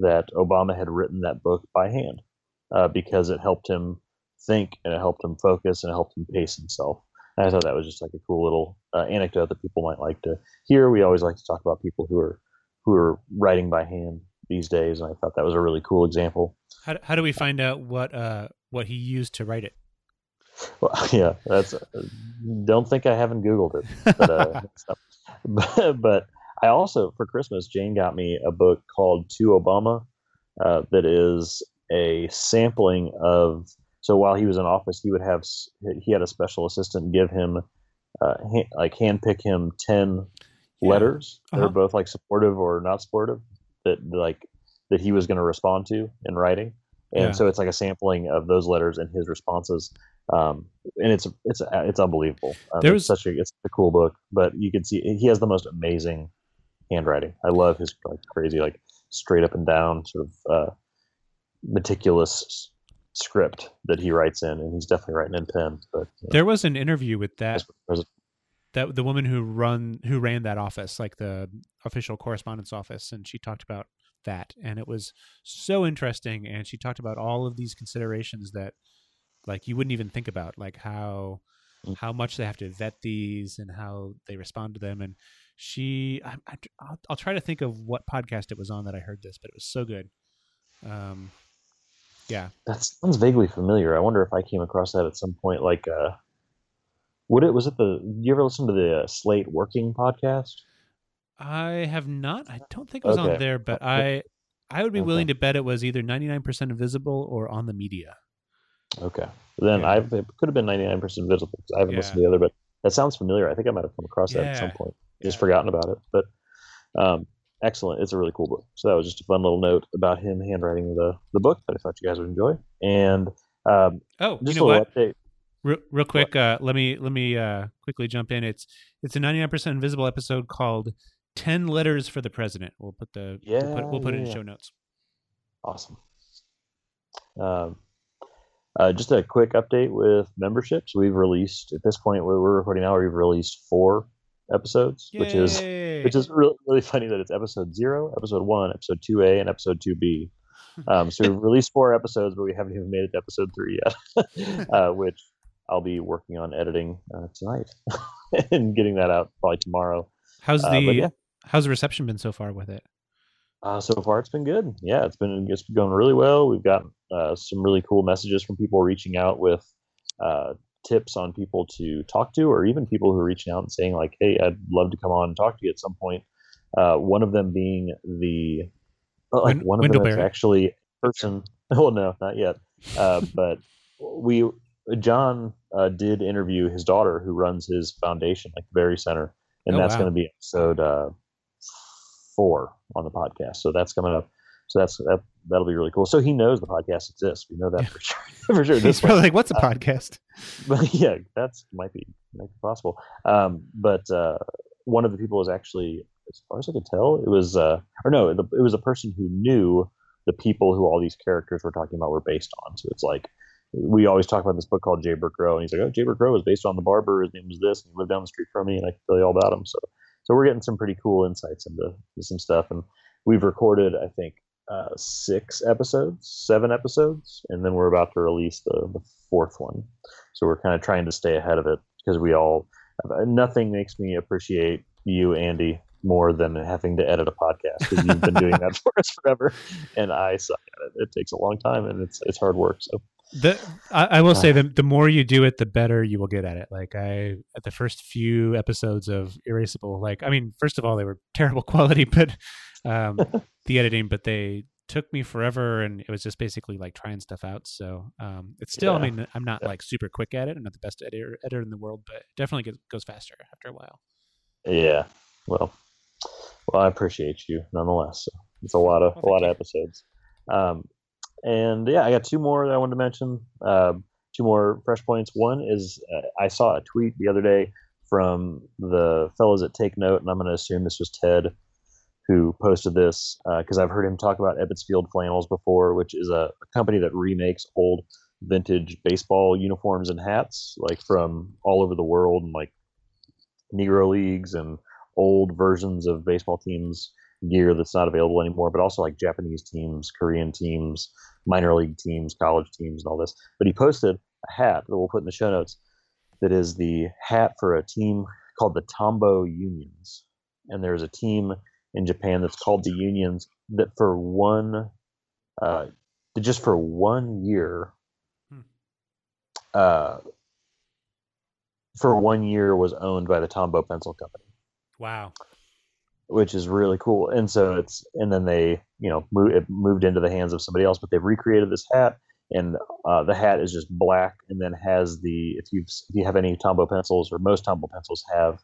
that Obama had written that book by hand uh, because it helped him think and it helped him focus and it helped him pace himself. And I thought that was just like a cool little uh, anecdote that people might like to hear. We always like to talk about people who are who are writing by hand these days, and I thought that was a really cool example. How, how do we find out what uh what he used to write it? Well, yeah, that's. Don't think I haven't Googled it, but, uh, but but I also for Christmas Jane got me a book called To Obama, uh, that is a sampling of. So while he was in office, he would have he had a special assistant give him, uh, ha- like handpick him ten Yeah. letters that Uh-huh. are both like supportive or not supportive that like that he was going to respond to in writing. And Yeah. so it's like a sampling of those letters and his responses um, and it's it's it's unbelievable. Um, There it's was- such a it's a cool book but you can see he has the most amazing handwriting. I love his like crazy like straight up and down sort of uh, meticulous script that he writes in and he's definitely writing in pen but you know, There was an interview with that that the woman who run who ran that office, like the official correspondence office, and she talked about that, and it was so interesting. And she talked about all of these considerations that, like, you wouldn't even think about, like how Mm. how much they have to vet these and how they respond to them. And she, I, I, I'll, I'll try to think of what podcast it was on that I heard this, but it was so good. Um, yeah, That sounds vaguely familiar. I wonder if I came across that at some point. Like, uh, would it was it the? You ever listen to the uh, Slate Working podcast? I have not. I don't think it was on there, but I I would be Okay. willing to bet it was either 99% invisible or on the media. Okay, then Yeah. I it could have been ninety nine percent visible because I haven't listened to the other, but that sounds familiar. I think I might have come across that at some point. Just Yeah. forgotten about it, but um, excellent. It's a really cool book. So that was just a fun little note about him handwriting the the book that I thought you guys would enjoy. And um, Oh, just you know a little what? update. Real, real quick, uh, let me let me uh, quickly jump in. It's it's a 99% invisible episode called 10 letters for the president. We'll put the we'll put, we'll put it in Yeah. show notes. Awesome. Um, uh, just a quick update with memberships. We've released at this point where we're recording now. We've released four episodes, which is which is really really funny that it's episode zero, episode one, episode two A, and episode two B. Um, so we've released four episodes, but we haven't even made it to episode three yet, uh, which I'll be working on editing uh, tonight and getting that out probably tomorrow. how's uh, the yeah. how's the reception been so far with it? Uh, so far, it's been good. Yeah, it's been it's been going really well. We've got uh, some really cool messages from people reaching out with uh, tips on people to talk to, or even people who are reaching out and saying like, "Hey, I'd love to come on and talk to you at some point." Uh, one of them being the like one of them is actually person. Well, no, not yet. Uh, but we John uh, did interview his daughter, who runs his foundation, like the Berry Center, and Oh, that's wow. going to be episode uh, four on the podcast. So that's coming up. So that's that, that'll be really cool. So he knows the podcast exists. We know that for sure. for sure. He's probably like, "What's a Uh, podcast?" But yeah, that's might be might be possible. Um, but uh, one of the people was actually, as far as I could tell, it was uh, or no, it was a person who knew the people who all these characters we're talking about were based on. So it's like we always talk about this book called Jayber Crow, and he's like, "Oh, Jayber Crow was based on the barber. His name was this, and he lived down the street from me, and I can tell you all about him." So, so we're getting some pretty cool insights into, into some stuff, and we've recorded, I think, uh, six episodes, seven episodes, and then we're about to release the, the fourth one. So we're kind of trying to stay ahead of it because we all nothing makes me appreciate you, Andy, more than having to edit a podcast because you've been doing that for us forever, and I suck at it. It takes a long time and it's it's hard work. So the I, I will say the the more you do it, the better you will get at it. Like I at the first few episodes of Erasable, like I mean, first of all, they were terrible quality, but um, the editing, but they took me forever, and it was just basically like trying stuff out. So um, it's still, I mean, I'm not Yeah. like super quick at it. I'm not the best editor editor in the world, but it definitely gets, goes faster after a while. Yeah. Well, well, I appreciate you nonetheless. So it's a lot of Well, a lot thank of episodes. Um, and yeah, I got two more that I wanted to mention. Um, two more fresh points. One is uh, I saw a tweet the other day from the fellows at Take Note, and I'm going to assume this was Ted who posted this because I've heard him talk about Ebbets Field Flannels before, which is a, a company that remakes old vintage baseball uniforms and hats, like from all over the world, and like Negro leagues and old versions of baseball teams gear that's not available anymore, but also like Japanese teams, Korean teams, minor league teams, college teams, and all this. But he posted a hat that we'll put in the show notes that is the hat for a team called the Tombow Unions. And there's a team in Japan that's called the Unions that for one, uh, that just for one year, Hmm. uh, for one year was owned by the Tombow Pencil Company Wow. Which is really cool. And so it's and then they you know move, it moved into the hands of somebody else, but they've recreated this hat, and uh, the hat is just black, and then has the if you if you have any Tombow pencils or most Tombow pencils have,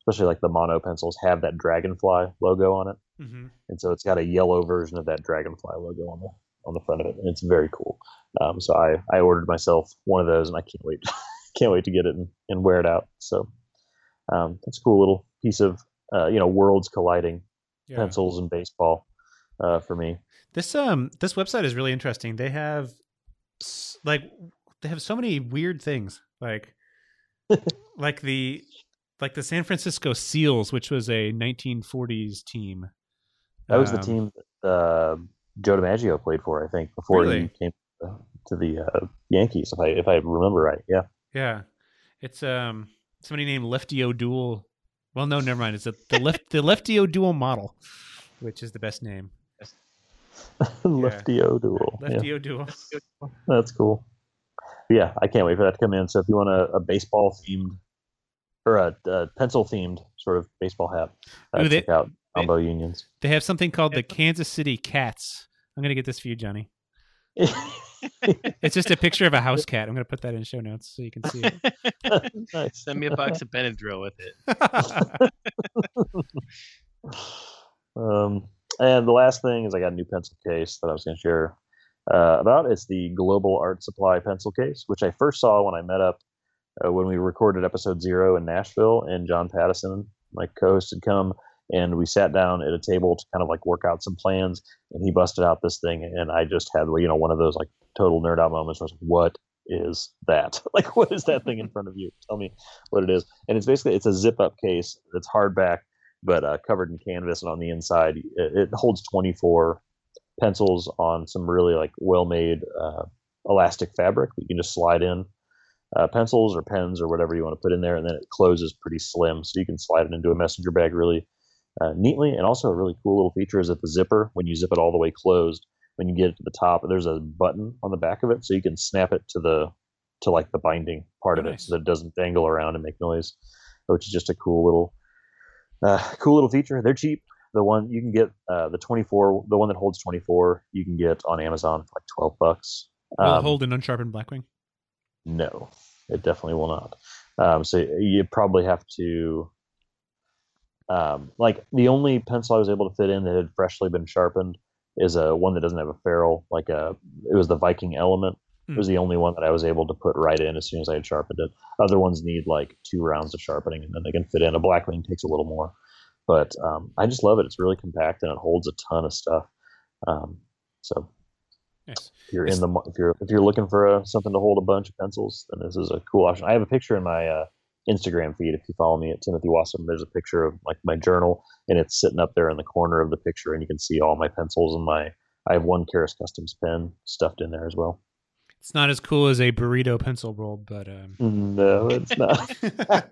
especially like the mono pencils have that dragonfly logo on it, hmm and so it's got a yellow version of that dragonfly logo on the on the front of it, and it's very cool. Um, so I I ordered myself one of those, and I can't wait can't wait to get it and, and wear it out. So um, it's a cool little piece of uh, you know worlds colliding Yeah. pencils and baseball uh, for me. This um this website is really interesting. They have like they have so many weird things like like the like the San Francisco Seals, which was a 1940s team. That was the Um, team that uh, Joe DiMaggio played for, I think, before Really? he came to the uh, Yankees, if I if I remember right. Yeah, Yeah, it's um somebody named Lefty O'Doul. Well, no, never mind. It's a, the left the Lefty O'Doul model, which is the best name. Lefty O'Doul. Yeah, Lefty O'Doul. that's cool. But yeah, I can't wait for that to come in. So if you want a, a baseball themed or a, a pencil themed sort of baseball hat, uh, Ooh, they- check out Tombow Unions. They have something called the Kansas City Cats. I'm gonna get this for you, Johnny. It's just a picture of a house cat. I'm gonna put that in show notes so you can see it. nice. Send me a box of Benadryl with it. Um, and the last thing is I got a new pencil case that I was going to share uh, about. It's the Global Art Supply pencil case, which I first saw when I met up uh, when we recorded episode zero in Nashville, and John Pattison, my co-host, had come, and we sat down at a table to kind of like work out some plans, and he busted out this thing, and I just had you know one of those like total nerd out moments where I was like, what is that? like, what is that thing in front of you? Tell me what it is. And it's basically it's a zip up case that's hardback but uh, covered in canvas and on the inside it, it holds 24 pencils on some really like well made uh, elastic fabric that you can just slide in uh, pencils or pens or whatever you want to put in there and then it closes pretty slim so you can slide it into a messenger bag really uh, neatly and also a really cool little feature is that the zipper when you zip it all the way closed when you get it to the top there's a button on the back of it so you can snap it to the to like the binding part of it so that it doesn't dangle around and make noise which is just a cool little uh, cool little feature. They're cheap. The one you can get, uh, the 24, the one that holds 24, you can get on Amazon for like 12 bucks. Will Um, it hold an unsharpened Blackwing? no, it definitely will not. Um, so you probably have to, um, like the only pencil I was able to fit in that had freshly been sharpened is a one that doesn't have a ferrule. Like a, it was the Viking Element. It was the only one that I was able to put right in as soon as I had sharpened it. Other ones need like two rounds of sharpening, and then they can fit in. A Blackwing takes a little more, but um, I just love it. It's really compact and it holds a ton of stuff. Um, so Nice. if you're in the if you're if you're looking for a, something to hold a bunch of pencils, then this is a cool option. I have a picture in my uh, Instagram feed. If you follow me at Timothy Wasem, there's a picture of like my journal, and it's sitting up there in the corner of the picture, and you can see all my pencils and my. I have one Karas Kustoms pen stuffed in there as well. It's not as cool as a burrito pencil roll, but um, No, it's not.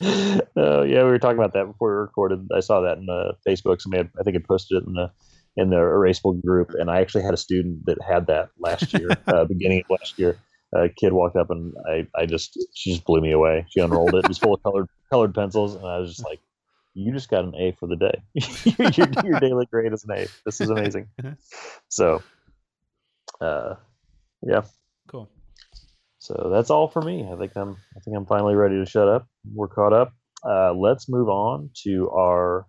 oh yeah, we were talking about that before we recorded. I saw that in the Facebook. Somebody, had, I think, had posted it in the in the erasable group, and I actually had a student that had that last year, uh, beginning of last year. A kid walked up and I, I just she just blew me away. She unrolled it. It was full of colored colored pencils, and I was just like, "You just got an A for the day. your, your daily grade is an A. This is amazing." so, uh, yeah, Cool. so that's all for me. I think I'm I think I'm finally ready to shut up. We're caught up. Uh, let's move on to our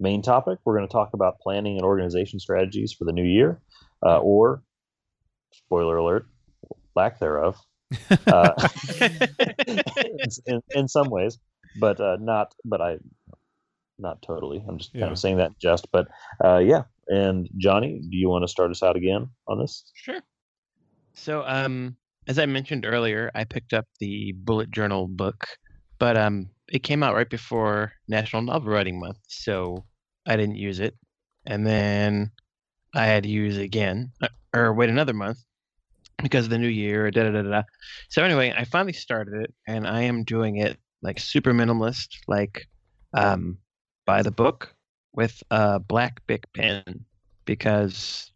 main topic. We're going to talk about planning and organization strategies for the new year, uh, or spoiler alert, lack thereof, uh, in, in, in some ways, but uh, not. But I not totally. I'm just kind Yeah. of saying that just. But uh, yeah. And Johnny, do you want to start us out again on this? Sure. So, um, as I mentioned earlier, I picked up the bullet journal book, but um, it came out right before National Novel Writing Month, so I didn't use it. And then I had to use it again, uh, or wait another month because of the new year. Da da da da. So anyway, I finally started it, and I am doing it like super minimalist, like um, by the book with a black Bic pen because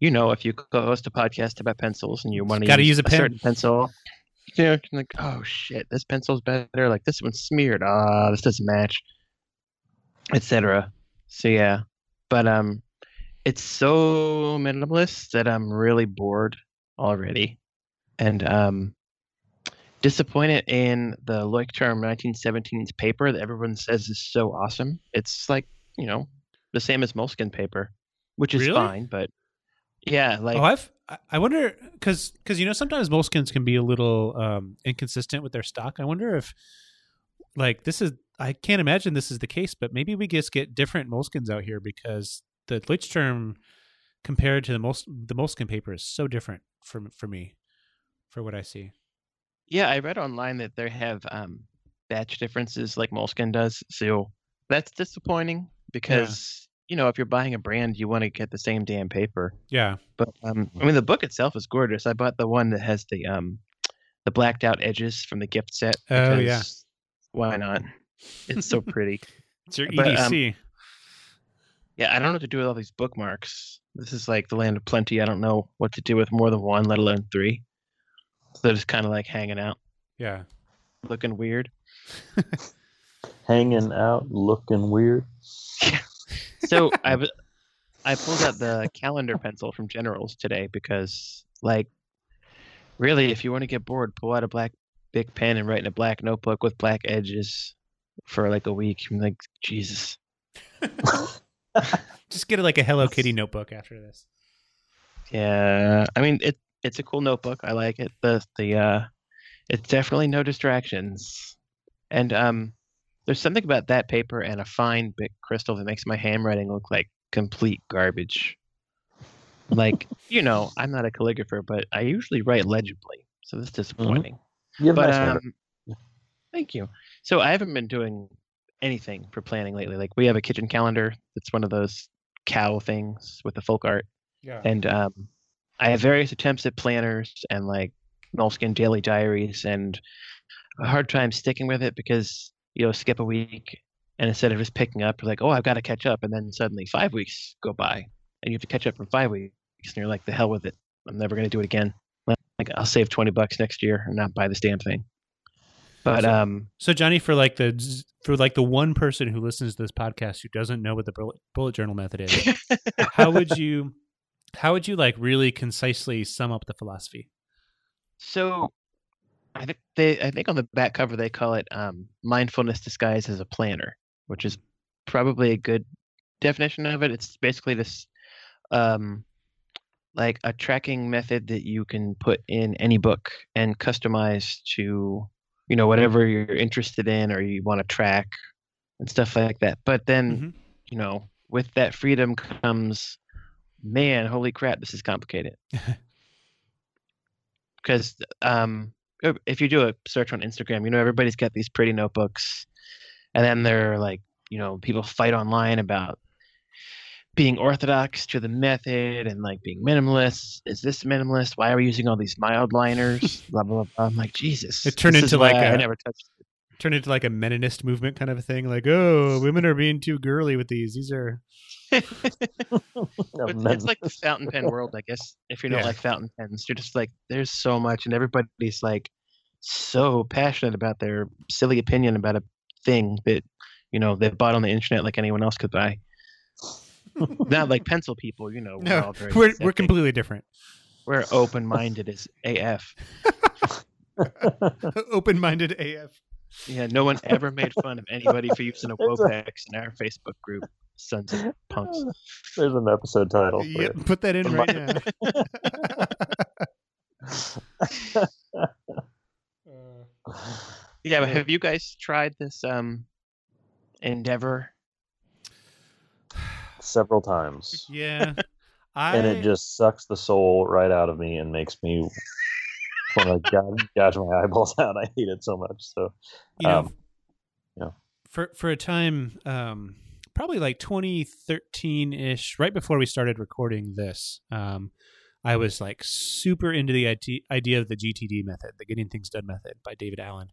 you know, if you go host a podcast about pencils and you want to use, use a pen. certain pencil, you know, like, oh shit, this pencil's better. Like this one's smeared. Ah, this doesn't match, etc. So yeah, but um, it's so minimalist that I'm really bored already, and um, disappointed in the Leuchtturm 1917's paper that everyone says is so awesome. It's like you know the same as Moleskine paper, which is Really? fine, but yeah, like oh, I've I- wonder because because you know sometimes Moleskines can be a little um, inconsistent with their stock. I wonder if like this is I can't imagine this is the case, but maybe we just get different Moleskines out here because the Leuchtturm compared to the most the Moleskine paper is so different for for me for what I see. Yeah, I read online that they have um, batch differences like Moleskine does, so that's disappointing because you know if you're buying a brand, you want to get the same damn paper. Yeah, But um, I mean, the book itself is gorgeous. I bought the one that has the um, the blacked out edges from the gift set. Oh, yeah. Why not? It's so pretty. it's your But, um, EDC. Yeah, I don't know what to do with all these bookmarks. This is like the land of plenty. I don't know what to do with more than one, let alone three. So they're just kind of like hanging out, yeah, looking weird. Hanging out, looking weird. So I, I pulled out the calendar pencil from General's today because, like, really, if you want to get bored, pull out a black Bic pen and write in a black notebook with black edges for like a week. I'm like, Jesus. just get it like a Hello Kitty notebook after this. Yeah, I mean it. It's a cool notebook. I like it. The the uh, it's definitely no distractions, and um, there's something about that paper and a fine Bic Crystal that makes my handwriting look like complete garbage. Like you know, I'm not a calligrapher, but I usually write legibly, so that's disappointing. You have But nice um, thank you. So I haven't been doing anything for planning lately. Like we have a kitchen calendar. It's one of those cow things with the folk art Yeah, and um, I have various attempts at planners and like Moleskine daily diaries, and a hard time sticking with it because you know skip a week, and instead of just picking up, you're like, oh, I've got to catch up, and then suddenly five weeks go by, and you have to catch up from five weeks, and you're like, the hell with it, I'm never gonna do it again. Like I'll save twenty bucks next year and not buy this damn thing. But So- um, So Johnny, for like the for like the one person who listens to this podcast who doesn't know what the bullet, bullet journal method is, how would you how would you like really concisely sum up the philosophy? So, I think they, I think on the back cover they call it um, mindfulness disguised as a planner, which is probably a good definition of it. It's basically this, um, like a tracking method that you can put in any book and customize to, you know, whatever you're interested in or you want to track and stuff like that. But then, Mhm. you know, with that freedom comes, man, holy crap, this is complicated because um, if you do a search on Instagram, you know everybody's got these pretty notebooks, and then they're like, you know, people fight online about being orthodox to the method and like being minimalist. Is this minimalist? Why are we using all these Mildliners? blah blah blah. I'm like, Jesus. It turned into like why I a- never touched. It. Turn into like a Meninist movement kind of a thing, like oh, women are being too girly with these. These are it's like the fountain pen world, I guess. If you don't Yeah. like fountain pens, you're just like, there's so much, and everybody's like so passionate about their silly opinion about a thing that you know they bought on the internet like anyone else could buy. Not like pencil people, you know. We're No, all very we're we're completely different. we're open minded as AF. Open-minded AF. Yeah, no one ever made fun of anybody for using a It's a- Wopex in our Facebook group. Sons of punks. There's an episode title. For Yep, put that in right now. Yeah, but have you guys tried this um endeavor? Several times. yeah, I and it just sucks the soul right out of me and makes me want to gouge, gouge my eyeballs out. I hate it so much. So you know, um, yeah. for for a time, um, probably like 2013 ish, right before we started recording this, um, I was like super into the idea of the GTD method, the Getting Things Done method by David Allen.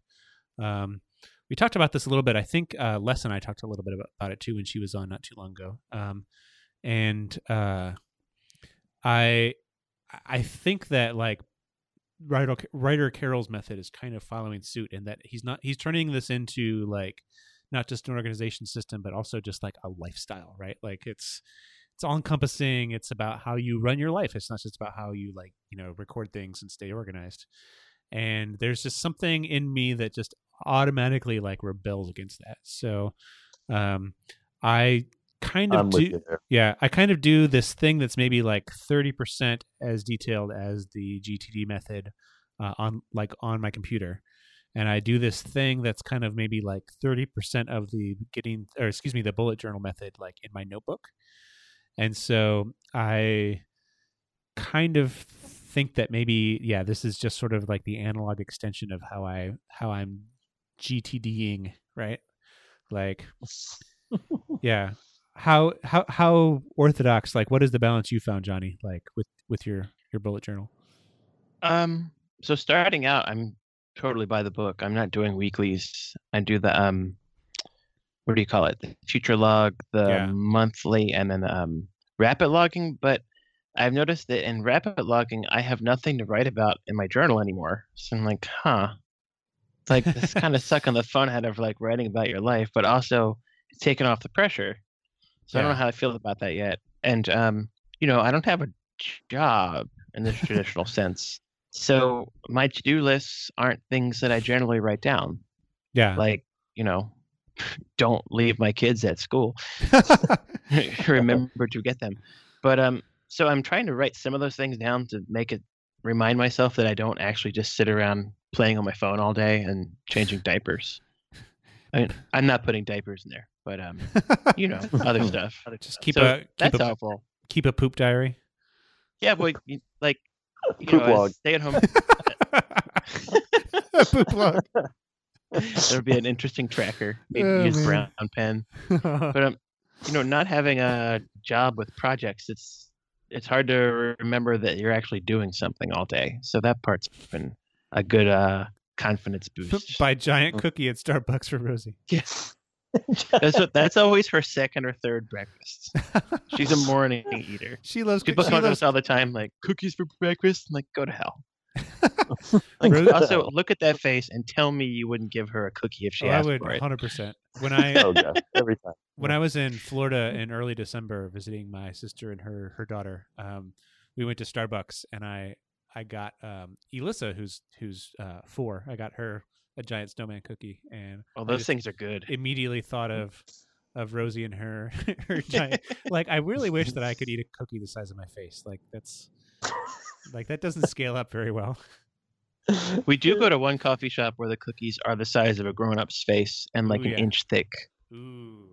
Um, we talked about this a little bit. I think uh, Les and I talked a little bit about, about it too when she was on not too long ago. Um, and uh, I I think that like Ryder Ryder Carroll's method is kind of following suit in that he's not he's turning this into like not just an organization system but also just like a lifestyle, right? Like it's it's all encompassing. It's about how you run your life. It's not just about how you like, you know, record things and stay organized. And there's just something in me that just automatically like rebels against that. So um I kind of I'm do with you there. yeah, I kind of do this thing that's maybe like 30% as detailed as the GTD method uh, on like on my computer. And I do this thing that's kind of maybe like 30% of the getting or excuse me, the bullet journal method like in my notebook. And so I kind of think that maybe yeah, this is just sort of like the analog extension of how I how I'm GTDing, right? Like yeah how how how orthodox like what is the balance you found johnny like with with your your bullet journal Um, so starting out, I'm totally by the book. I'm not doing weeklies. I do the um, what do you call it? The future log, the Yeah. monthly, and then um, rapid logging. But I've noticed that in rapid logging, I have nothing to write about in my journal anymore. So I'm like, huh. It's like this kind of sucking the fun out of like writing about your life, but also it's taking off the pressure. So I don't know how I feel about that yet. And um, you know, I don't have a job in the traditional sense. So my to-do lists aren't things that I generally write down. yeah Like, you know, don't leave my kids at school. Remember to get them. But um so I'm trying to write some of those things down to make it remind myself that I don't actually just sit around playing on my phone all day and changing diapers. I mean, I'm not putting diapers in there, but um, you know, other stuff. Other just stuff. keep So a keep that's a, helpful. keep a poop diary Yeah, boy, like you Poop know, log. stay at home. poop log There'll be an interesting tracker. Maybe Oh, use man. brown pen. But um, you know, not having a job with projects, it's it's hard to remember that you're actually doing something all day. So that part's been a good uh confidence boost. buy giant cookie at starbucks for rosie Yes. That's what that's always her second or third breakfast. She's a morning eater. she loves People she come to us all the time like cookies for breakfast. I'm like, go to hell. Like, Really? also, look at that face and tell me you wouldn't give her a cookie if she Oh, I asked would for it. 100% when i oh gosh, every time. when I was in Florida in early December visiting my sister and her her daughter, um, we went to Starbucks and I I got um, Elissa, who's who's uh, four. I got her a giant snowman cookie, and Well, I those things are good. immediately thought of of Rosie and her her giant. like I really wish that I could eat a cookie the size of my face. Like that's like that doesn't scale up very well. We do go to one coffee shop where the cookies are the size of a grown-up's face and like Ooh, an yeah. inch thick, Ooh.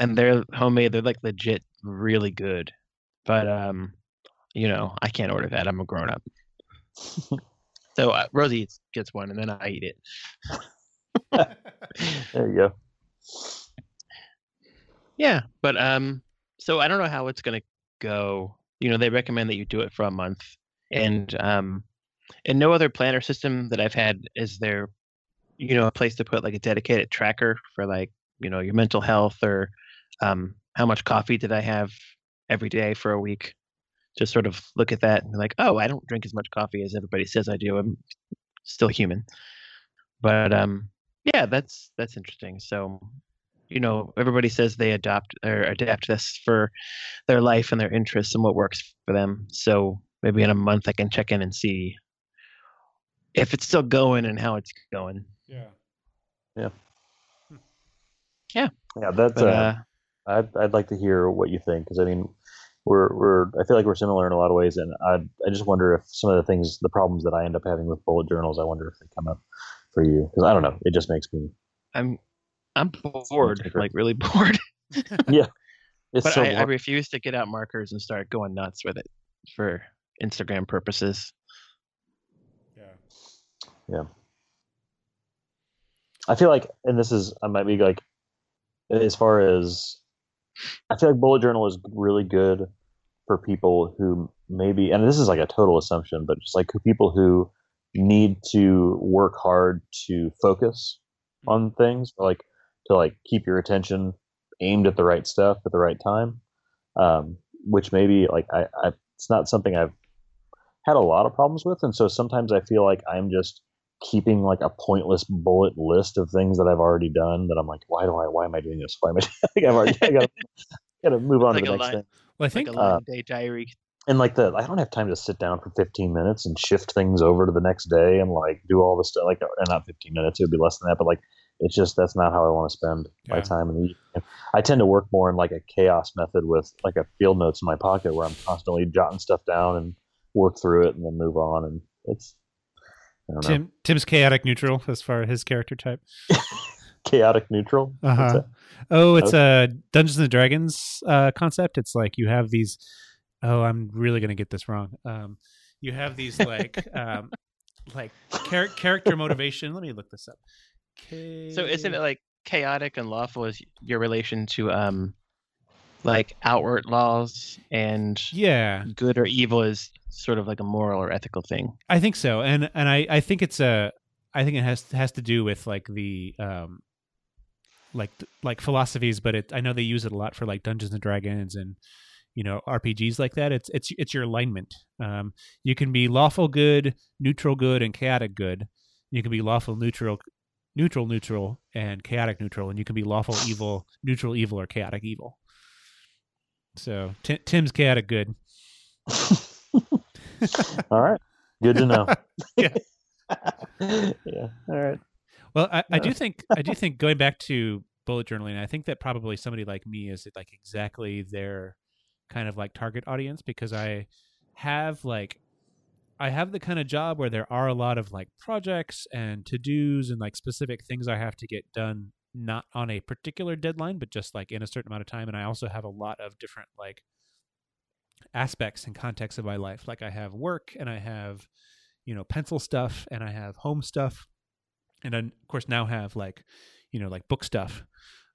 and they're homemade. They're like legit, really good. But um, you know, I can't order that. I'm a grown-up. So uh, Rosie eats, gets one, and then I eat it. There you go. Yeah, but um, so I don't know how it's gonna go. You know, they recommend that you do it for a month, and um, and no other planner system that I've had is there, you know, a place to put like a dedicated tracker for like you know your mental health or um how much coffee did I have every day for a week. Just sort of look at that and be like, oh, I don't drink as much coffee as everybody says I do. I'm still human. But um, yeah, that's that's interesting. So, you know, everybody says they adopt or adapt this for their life and their interests and what works for them. So maybe in a month I can check in and see if it's still going and how it's going. Yeah. Yeah, yeah yeah that's. But uh, uh, I'd I'd like to hear what you think because I mean, we're we're I feel like we're similar in a lot of ways, and I I just wonder if some of the things, the problems that I end up having with bullet journals, I wonder if they come up for you because I don't know, it just makes me. I'm I'm bored, like really bored. Yeah. It's but so I, I refuse to get out markers and start going nuts with it for Instagram purposes. Yeah. Yeah. I feel like, and this is I might be like, as far as I feel like bullet journal is really good for people who maybe, and this is like a total assumption, but just like people who need to work hard to focus on mm-hmm. things, like to like keep your attention aimed at the right stuff at the right time. Um, which maybe like I, I, it's not something I've had a lot of problems with, and so sometimes I feel like I'm just keeping like a pointless bullet list of things that I've already done that I'm like, why do I, why am I doing this? Why am I, like I've already, I gotta, gotta move on Like to the next line- thing. Well, I Like think a uh, day diary. And like the, I don't have time to sit down for 15 minutes and shift things over to the next day and like do all the stuff, like, and not 15 minutes, it would be less than that, but like, it's just, that's not how I want to spend my time in the evening. I tend to work more in like a chaos method with like a field notes in my pocket where I'm constantly jotting stuff down and work through it and then move on. And it's, I don't know, Tim Tim's chaotic neutral as far as his character type. chaotic neutral. Uh-huh. Oh, it's a Dungeons and Dragons uh, concept. It's like you have these. Oh, I'm really gonna get this wrong. Um, you have these like um, like char- character motivation. Let me look this up. So isn't it like chaotic and lawful is your relation to um like outward laws and Yeah, good or evil is sort of like a moral or ethical thing. I think so, and and I I think it's a I think it has has to do with like the um like like philosophies, but it I know they use it a lot for like Dungeons and Dragons and you know RPGs like that. It's it's it's your alignment. Um, you can be lawful good, neutral good, and chaotic good. You can be lawful neutral, neutral neutral, and chaotic neutral, and you can be lawful evil, neutral evil, or chaotic evil. So Ti- Tim's chaotic good. All right. Good to know. Yeah. yeah. All right. Well, I, I do think I do think going back to bullet journaling, I think that probably somebody like me is like exactly their kind of like target audience because I have like I have the kind of job where there are a lot of like projects and to dos and like specific things I have to get done, not on a particular deadline, but just like in a certain amount of time. And I also have a lot of different like aspects and contexts of my life. Like I have work and I have, you know, pencil stuff and I have home stuff. And I, of course, now have like, you know, like book stuff.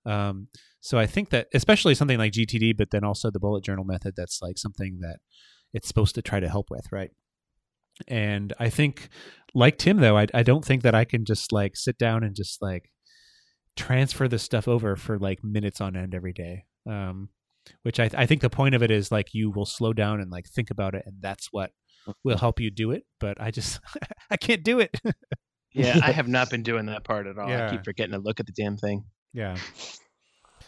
Um, so I think that especially something like GTD, but then also the bullet journal method, that's like something that it's supposed to try to help with, right? And I think, like Tim, though, I, I don't think that I can just like sit down and just like transfer this stuff over for like minutes on end every day. Um, which I, I think the point of it is like you will slow down and like think about it, and that's what will help you do it. But I just I can't do it. Yeah, I have not been doing that part at all. Yeah. I keep forgetting to look at the damn thing. yeah,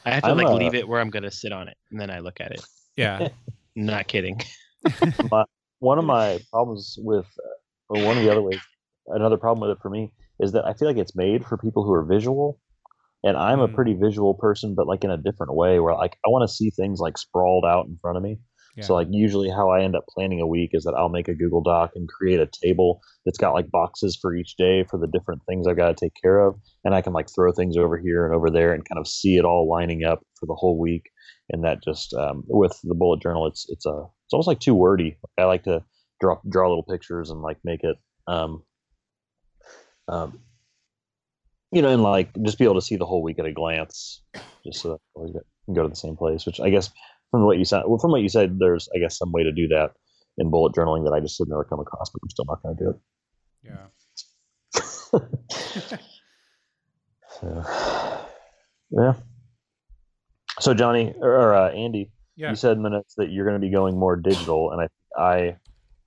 I have to I'm like a- leave it where I'm gonna sit on it and then I look at it. yeah, Not kidding. One of my problems with, uh, or one of the other ways, another problem with it for me is that I feel like it's made for people who are visual. And I'm a Mm. pretty visual person, but like in a different way where like I want to see things like sprawled out in front of me. yeah. So like usually how I end up planning a week is that I'll make a Google Doc and create a table that's got like boxes for each day for the different things I've got to take care of, and I can like throw things over here and over there and kind of see it all lining up for the whole week. And that just um, with the bullet journal, it's it's a it's almost like too wordy. I like to draw draw little pictures and like make it um, um, you know, and like just be able to see the whole week at a glance, just so that get- can go to the same place. Which I guess from what you said, well, from what you said, there's I guess some way to do that in bullet journaling that I just have never come across, but I'm still not going to do it. yeah. So, yeah. So Johnny or uh, Andy, Yeah. you said minutes that you're going to be going more digital, and I, I,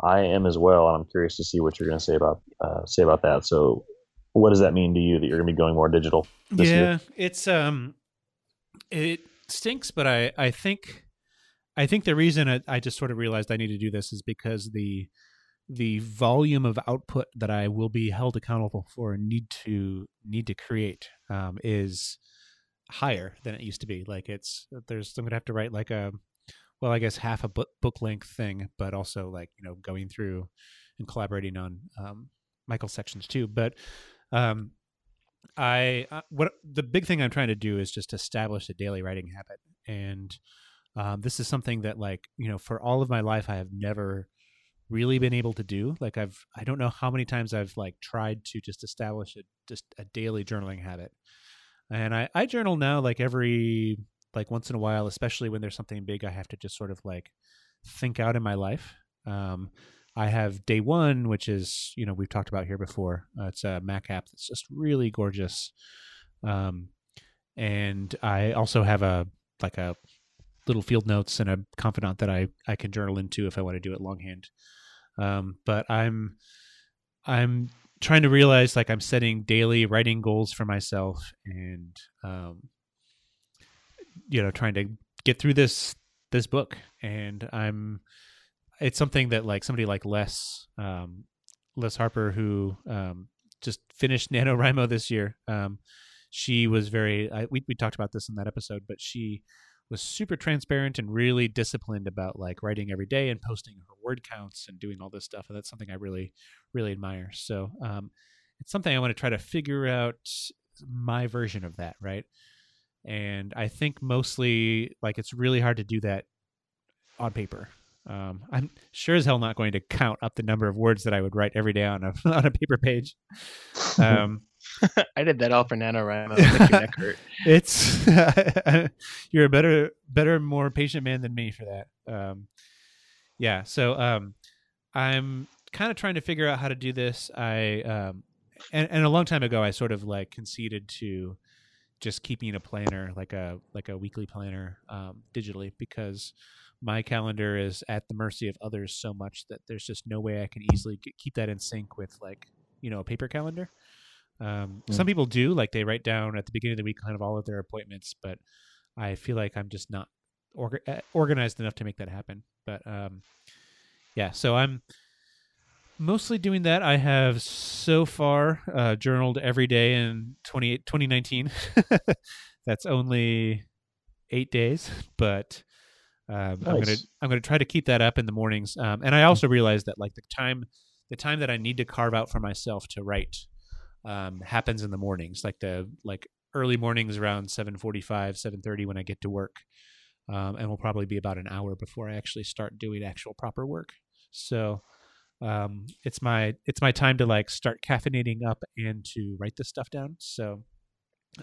I am as well. And I'm curious to see what you're going to say about uh, say about that. So, what does that mean to you that you're going to be going more digital? this yeah, year? it's um, it stinks, but I I think I think the reason I, I just sort of realized I need to do this is because the the volume of output that I will be held accountable for and need to need to create um, is higher than it used to be. Like it's there's I'm gonna have to write like a well, I guess half a book book length thing, but also like you know going through and collaborating on um, Michael sections too. But um, I uh, what the big thing I'm trying to do is just establish a daily writing habit, and um, this is something that like you know for all of my life I have never really been able to do. Like I've I don't know how many times I've like tried to just establish a just a daily journaling habit, and I I journal now like every like once in a while, especially when there's something big I have to just sort of like think out in my life. Um, I have day one, which is you know we've talked about here before. Uh, it's a Mac app that's just really gorgeous, um, and I also have a like a little field notes and a confidant that I I can journal into if I want to do it longhand. Um, but I'm I'm trying to realize like I'm setting daily writing goals for myself and um, you know trying to get through this this book and I'm it's something that like somebody like Les um, Les Harper who um, just finished NaNoWriMo this year. Um, she was very I, we we talked about this in that episode, but she was super transparent and really disciplined about like writing every day and posting her word counts and doing all this stuff. And that's something I really really admire. So um, it's something I want to try to figure out my version of that, right? And I think mostly like it's really hard to do that on paper. Um, I'm sure as hell not going to count up the number of words that I would write every day on a on a paper page. Um, I did that all for NaNoWriMo. Make your neck hurt. it's you're a better better more patient man than me for that um yeah so um i'm kind of trying to figure out how to do this i um and, and a long time ago i sort of like conceded to just keeping a planner like a like a weekly planner um digitally because my calendar is at the mercy of others so much that there's just no way i can easily keep that in sync with like you know a paper calendar um, Mm. Some people do, like they write down at the beginning of the week kind of all of their appointments, but I feel like I'm just not orga- uh, organized enough to make that happen. But um, yeah, so I'm mostly doing that. I have so far uh, journaled every day in 28 2019. That's only eight days, but um, I'm gonna I'm gonna try to keep that up in the mornings. Um, and I also realize that like the time the time that I need to carve out for myself to write um, happens in the mornings, like the like early mornings around 7:45, 7:30 when I get to work, um, and will probably be about an hour before I actually start doing actual proper work. So um, it's my it's my time to like start caffeinating up and to write this stuff down. So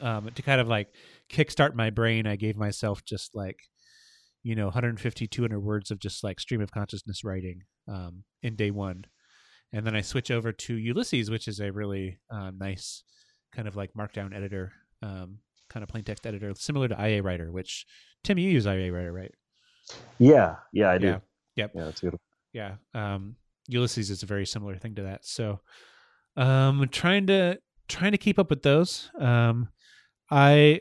um, to kind of like kickstart my brain, I gave myself just like you know 150 200 words of just like stream of consciousness writing um, in day one and then i switch over to ulysses which is a really uh, nice kind of like markdown editor um, kind of plain text editor similar to ia writer which tim you use ia writer right Yeah, yeah, I do. Yeah. Yep. Yeah, that's good. yeah um ulysses is a very similar thing to that so um trying to trying to keep up with those um i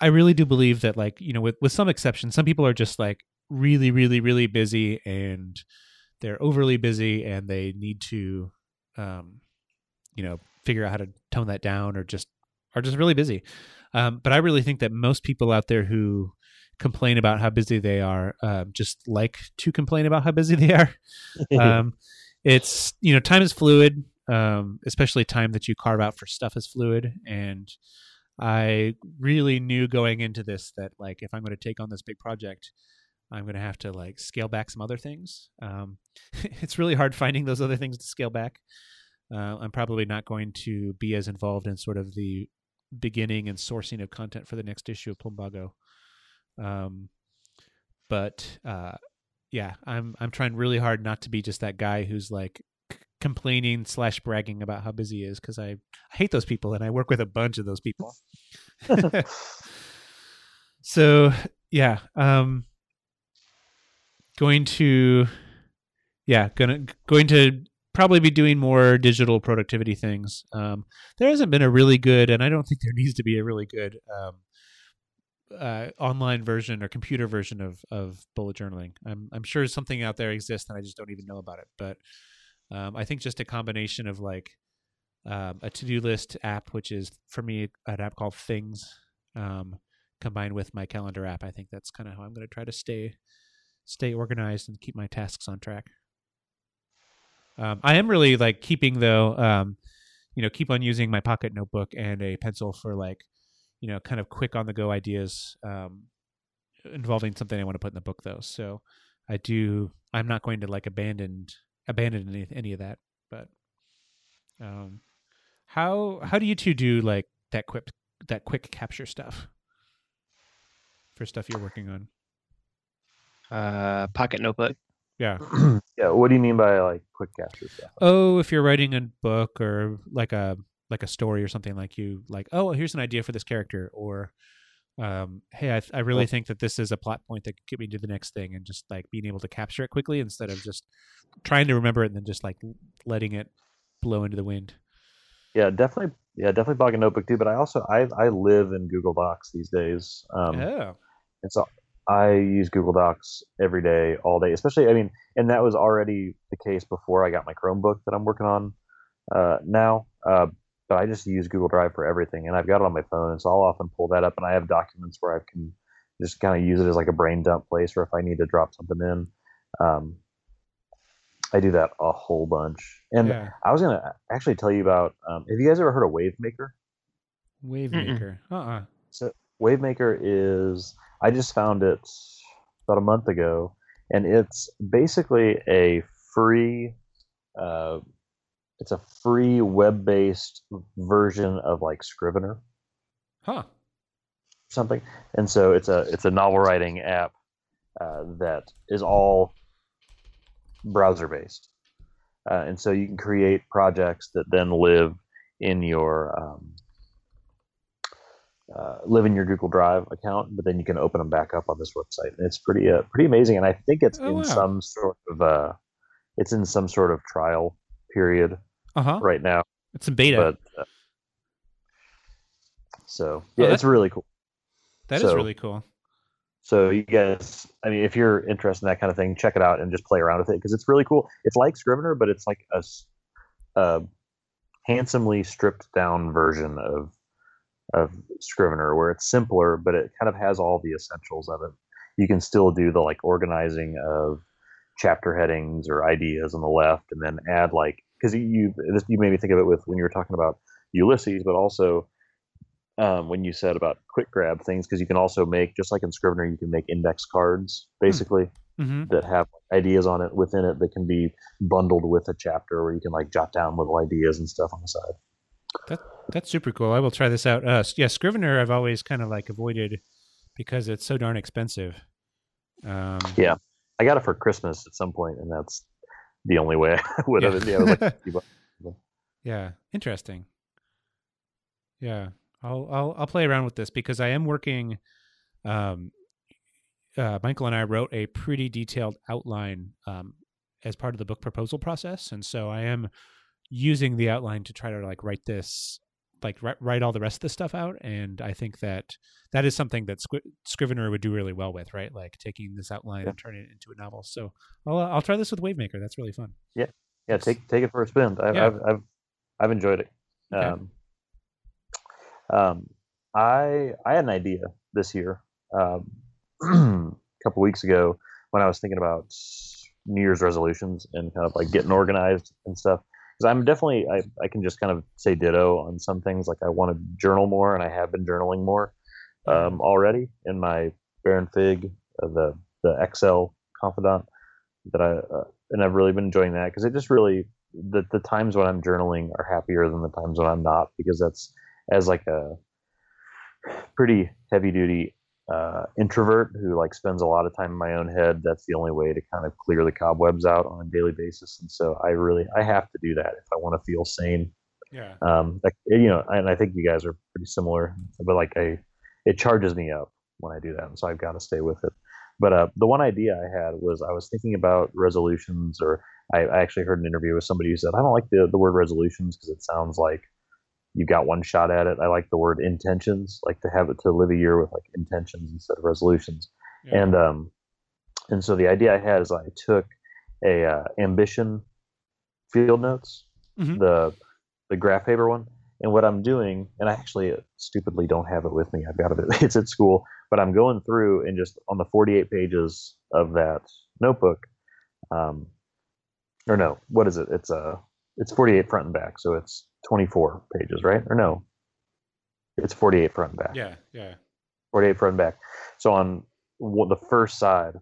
i really do believe that like you know with with some exceptions some people are just like really really really busy and they're overly busy and they need to um you know figure out how to tone that down or just are just really busy. Um but i really think that most people out there who complain about how busy they are um, just like to complain about how busy they are. Um, it's you know time is fluid um, especially time that you carve out for stuff is fluid. And i really knew going into this that like if i'm going to take on this big project i'm going to have to like scale back some other things. Um, it's really hard finding those other things to scale back. Uh, i'm probably not going to be as involved in sort of the beginning and sourcing of content for the next issue of plumbago. Um, but uh, yeah, I'm I'm trying really hard not to be just that guy who's like c- complaining slash bragging about how busy he is because I, I hate those people and I work with a bunch of those people. so yeah, um, going to yeah, gonna going to probably be doing more digital productivity things. Um, there hasn't been a really good, and I don't think there needs to be a really good um, uh, online version or computer version of of bullet journaling. I'm I'm sure something out there exists, and I just don't even know about it. But um, I think just a combination of like um, a to do list app, which is for me an app called Things, um, combined with my calendar app. I think that's kind of how I'm going to try to stay stay organized and keep my tasks on track. Um, I am really like keeping though, um, you know, keep on using my pocket notebook and a pencil for like, you know, kind of quick on the go ideas um, involving something I want to put in the book though. So I do. I'm not going to like abandon abandon any, any of that. But um, how how do you two do like that quick that quick capture stuff for stuff you're working on? Uh, pocket notebook. Yeah. yeah. What do you mean by like quick capture stuff? Oh, if you're writing a book or like a like a story or something like you like, oh, here's an idea for this character, or um, hey, I, I really think that this is a plot point that could get me to the next thing, and just like being able to capture it quickly instead of just trying to remember it and then just like letting it blow into the wind. Yeah, definitely. Yeah, definitely pocket notebook too. But I also I I live in Google Docs these days. Um, oh, and so I use Google Docs every day, all day. Especially, I mean, and that was already the case before I got my Chromebook that I'm working on uh, now. Uh, but I just use Google Drive for everything, and I've got it on my phone, and so I'll often pull that up, and I have documents where I can just kind of use it as like a brain dump place, or if I need to drop something in. Um, I do that a whole bunch. And yeah. I was gonna actually tell you about. Um, have you guys ever heard of Wavemaker? Wavemaker. Uh uh So Wavemaker is I just found it about a month ago, and it's basically a free. Uh, it's a free web-based version of like Scrivener, Huh. something, and so it's a it's a novel writing app uh, that is all browser-based, uh, and so you can create projects that then live in your um, uh, live in your Google Drive account, but then you can open them back up on this website, and it's pretty uh, pretty amazing. And I think it's Oh, in wow. some sort of uh, it's in some sort of trial period Uh huh. right now, It's a beta. but uh, so yeah, Oh, it's really cool. That is so- really cool. So you guys, I mean, if you're interested in that kind of thing, check it out and just play around with it because it's really cool. It's like Scrivener, but it's like a, a handsomely stripped down version of of Scrivener, where it's simpler, but it kind of has all the essentials of it. You can still do the like organizing of chapter headings or ideas on the left, and then add like because you this, you made me think of it with when you were talking about Ulysses, but also um, when you said about quick grab things, because you can also make just like in Scrivener, you can make index cards basically hmm that have ideas on it within it that can be bundled with a chapter where you can like jot down little ideas and stuff on the side. That's super cool. I will try this out. Uh, yeah, Scrivener I've always kind of like avoided because it's so darn expensive. Um, Yeah. I got it for Christmas at some point, and that's the only way I would have. Yeah, like Yeah, interesting. Yeah, I'll I'll I'll play around with this because I am working. Um, uh, Michael and I wrote a pretty detailed outline um, as part of the book proposal process, and so I am using the outline to try to like write this, like write, write all the rest of the stuff out. And I think that that is something that Squ- Scrivener would do really well with, right? Like taking this outline Yeah. and turning it into a novel. So I'll uh, I'll try this with Wavemaker. That's really fun. Yeah, yeah take take it for a spin. I, Yeah. I've I've Couple enjoyed it. Okay. Um, um, I I had an idea this year, um, a couple weeks ago, when I was thinking about New Year's resolutions and kind of like getting organized and stuff. Because I'm definitely I, I can just kind of say ditto on some things. Like I want to journal more, and I have been journaling more um, already in my Baron Fig, uh, the the Excel confidant that I uh, and I've really been enjoying that because it just really the the times when I'm journaling are happier than the times when I'm not because that's as like a pretty heavy duty uh, introvert who like spends a lot of time in my own head. That's the only way to kind of clear the cobwebs out on a daily basis. And so I really I have to do that if I want to feel sane. Yeah. Um, like, you know, and I think you guys are pretty similar, but like I, it charges me up when I do that, and so I've got to stay with it. But uh, the one idea I had was I was thinking about resolutions, or I, I actually heard an interview with somebody who said I don't like the the word resolutions because it sounds like you got one shot at it. I like the word intentions, like to have it to live a year with like intentions instead of resolutions. Yeah. And um, and so the idea I had is I took a uh, ambition field notes, Mhm. the the graph paper one, and what I'm doing, and I actually uh, stupidly don't have it with me. I've got it. It's at school, but I'm going through and just on the 48 pages of that notebook, um, or no, what is it? It's a it's 48 front and back, so it's 24 pages, right? Or no, it's 48 front and back. yeah, yeah. 48 front and back. So on the first side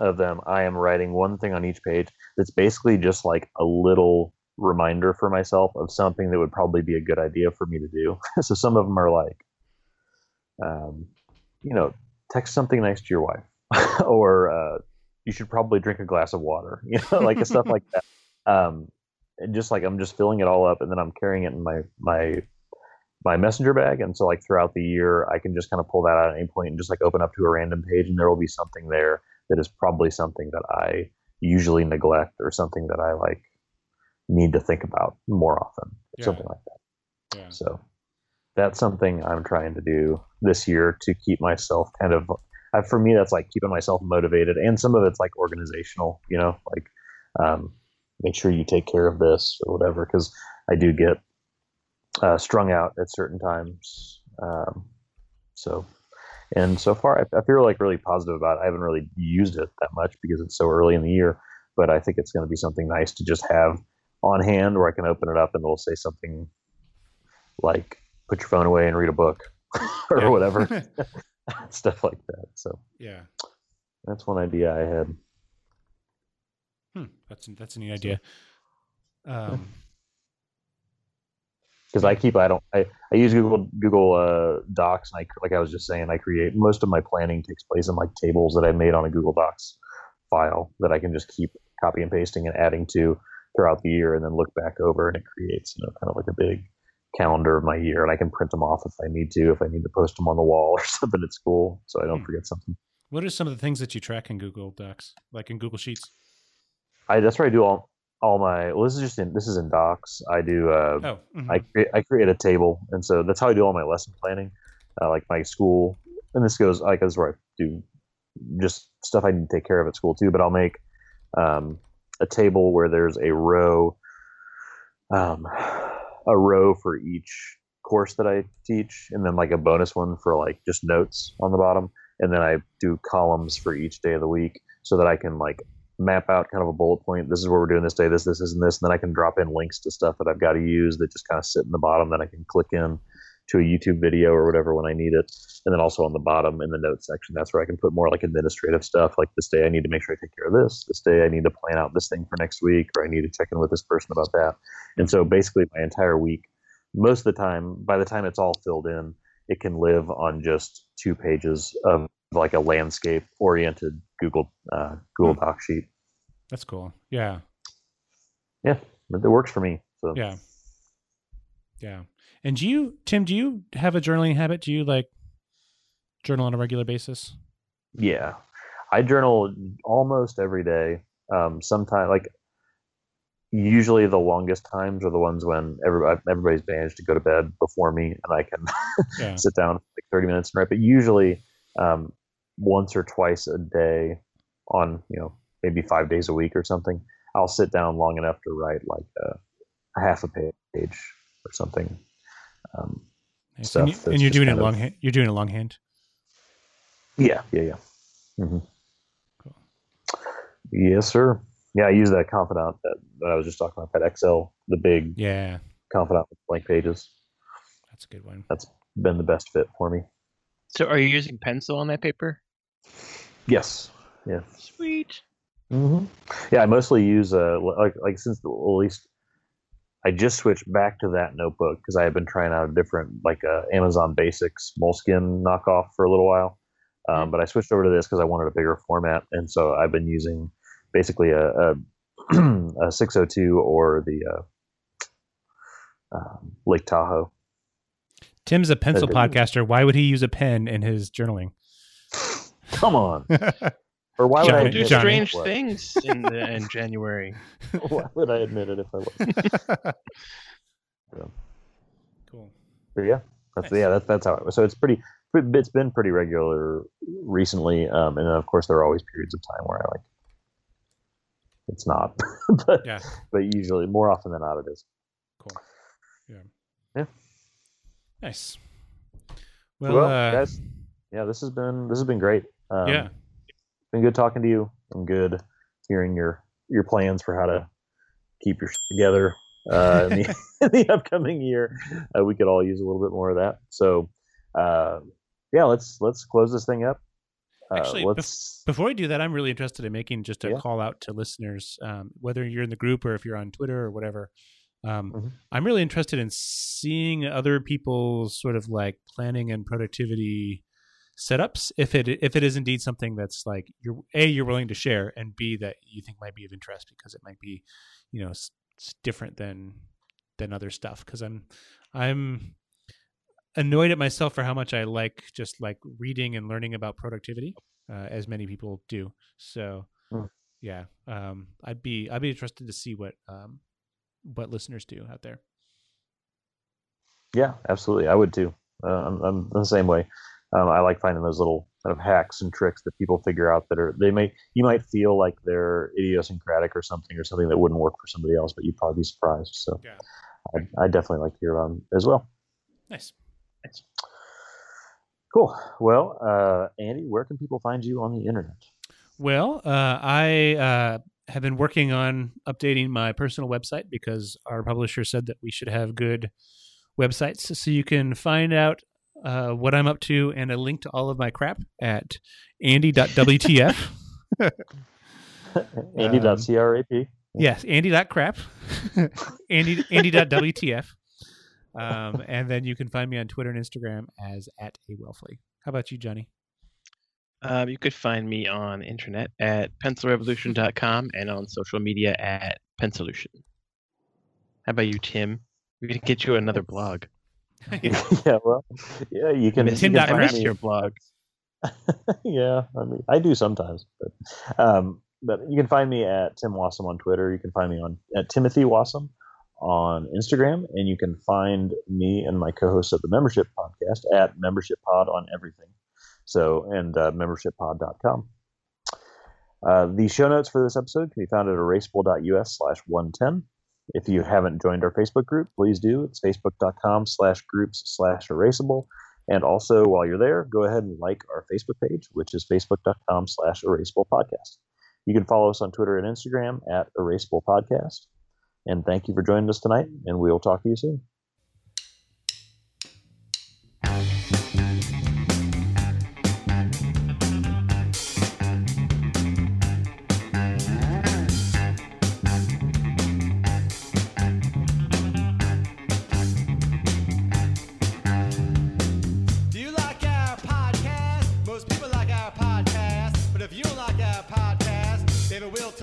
of them, I am writing one thing on each page that's basically just like a little reminder for myself of something that would probably be a good idea for me to do. so some of them are like, um, you know, text something nice to your wife, or uh, you should probably drink a glass of water, you know, like stuff like that. Um, and just like I'm just filling it all up, and then I'm carrying it in my my my messenger bag and so like throughout the year i can just kind of pull that out at any point and just like open up to a random page and there will be something there that is probably something that i usually neglect or something that i like need to think about more often Yeah. something like that Yeah. so that's something i'm trying to do this year to keep myself kind of uh, for me that's like keeping myself motivated and some of it's like organizational you know like um, make sure you take care of this or whatever because i do get uh, strung out at certain times. Um, so, and so far, I, I feel like really positive about it. I haven't really used it that much because it's so early in the year, but I think it's going to be something nice to just have on hand where I can open it up and it'll say something like "Put your phone away and read a book" or whatever, stuff like that. So yeah. that's one idea I had. Hmm. That's that's a neat idea. Um, because I keep I don't I, I use Google Google uh, Docs and I like I was just saying I create most of my planning takes place in like tables that I made on a Google Docs file that I can just keep copy and pasting and adding to throughout the year and then look back over and it creates you know kind of like a big calendar of my year and I can print them off if I need to if I need to post them on the wall or something at school so I don't Hmm. forget something. what are some of the things that you track in Google Docs, like in Google Sheets? I that's where I do all all my well this is just in this is in Docs I do uh, Oh, mhm. I create I create a table, and so that's how I do all my lesson planning, uh, like my school. And this goes like this is where I do just stuff I need to take care of at school too. But I'll make um, a table where there's a row, um, a row for each course that I teach, and then like a bonus one for like just notes on the bottom, and then I do columns for each day of the week so that I can like map out kind of a bullet point. This is what we're doing this day. This, this, this, and this. And then I can drop in links to stuff that I've got to use that just kind of sit in the bottom that I can click in to a YouTube video or whatever when I need it. And then also on the bottom in the notes section, that's where I can put more like administrative stuff. Like this day I need to make sure I take care of this. This day I need to plan out this thing for next week, or I need to check in with this person about that. And so basically my entire week, most of the time, by the time it's all filled in, it can live on just two pages of like a landscape oriented Google uh, Google Doc sheet. that's cool. Yeah, Yeah, it works for me. So yeah, yeah. And do you, Tim? Do you have a journaling habit? Do you like journal on a regular basis? Yeah, I journal almost every day. Um, sometimes, like usually, the longest times are the ones when everybody, everybody's managed to go to bed before me, and I can Yeah. sit down for like thirty minutes and write. But usually, um, once or twice a day, on you know maybe five days a week or something, I'll sit down long enough to write like a, a half a page or something. Um, Nice. Stuff And, you, and you're doing it kind of- You're doing it longhand. Yeah, yeah, yeah. mm-hmm. Cool. Yes, sir. Yeah, I use that Confidant that, that I was just talking about, that Excel, the big Yeah, Confidant with blank pages. that's a good one. That's been the best fit for me. So are you using pencil on that paper? Yes. Yeah. Sweet. hmm Yeah, I mostly use uh like like since the, at least I just switched back to that notebook because I had been trying out a different like uh, Amazon Basics Moleskine knockoff for a little while, um, but I switched over to this because I wanted a bigger format, and so I've been using basically a, a, a 602 or the uh, um, Lake Tahoe. Tim's a pencil podcaster. Why would he use a pen in his journaling? Come on. Or why would Johnny- I do Johnny. strange things in the in January. why would I admit it if I was? cool. But yeah, that's Nice. yeah, that's that's how it was. So it's pretty. It's been pretty regular recently, um, and then of course there are always periods of time where I like. It's not, but Yeah. but usually more often than not it is. Cool. Yeah. Yeah. Nice. Well, Well, uh, guys, yeah, this has been this has been great. Um, yeah. been good talking to you and good hearing your your plans for how to keep your together uh, in, the, in the upcoming year. Uh, we could all use a little bit more of that. So, uh, yeah, let's let's close this thing up. Uh, Actually, bef- let's Before we do that, I'm really interested in making just a Yeah. call out to listeners, um, whether you're in the group or if you're on Twitter or whatever. Um, Mhm. I'm really interested in seeing other people's sort of like planning and productivity setups. If it if it is indeed something that's like you're a you're willing to share, and b that you think might be of interest because it might be, you know, s- s- different than than other stuff. Because I'm I'm annoyed at myself for how much I like just like reading and learning about productivity, uh, as many people do. So, Hmm. yeah, um, I'd be I'd be interested to see what um, what listeners do out there. yeah, absolutely. I would too. Uh, I'm, I'm the same way. Um, I like finding those little kind of hacks and tricks that people figure out that are they may you might feel like they're idiosyncratic or something or something that wouldn't work for somebody else, but you'd probably be surprised. So, Yeah. I I definitely like to hear about them as well. Nice. Cool. Well, uh, Andy, where can people find you on the internet? Well, uh, I uh, have been working on updating my personal website because our publisher said that we should have good websites. So you can find out uh, what I'm up to and a link to all of my crap at andy.wtf. Andy.crap. yes, andy.crap. Andy, andy.wtf. Um, and then you can find me on Twitter and Instagram as at a Welfle. How about you, Johnny? Um, you could find me on internet at pencilrevolution.com and on social media at Pensolution. How about you, Tim? We're gonna get you another blog. yeah, well, yeah, you can. Miss- you can Tim find your blog. yeah, I mean, I do sometimes, but um, but you can find me at Tim Wasem on Twitter. You can find me on at Timothy Wasem on Instagram, and you can find me and my co-host of the Membership Podcast at Membership Pod on everything. So and uh, membershippod.com. Uh, the show notes for this episode can be found at erasable.us slash 110. If you haven't joined our Facebook group, please do. It's facebook.com slash groups slash erasable. And also, while you're there, go ahead and like our Facebook page, which is facebook.com slash erasable podcast. You can follow us on Twitter and Instagram at erasable podcast. And thank you for joining us tonight, and we'll talk to you soon.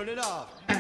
te les lave.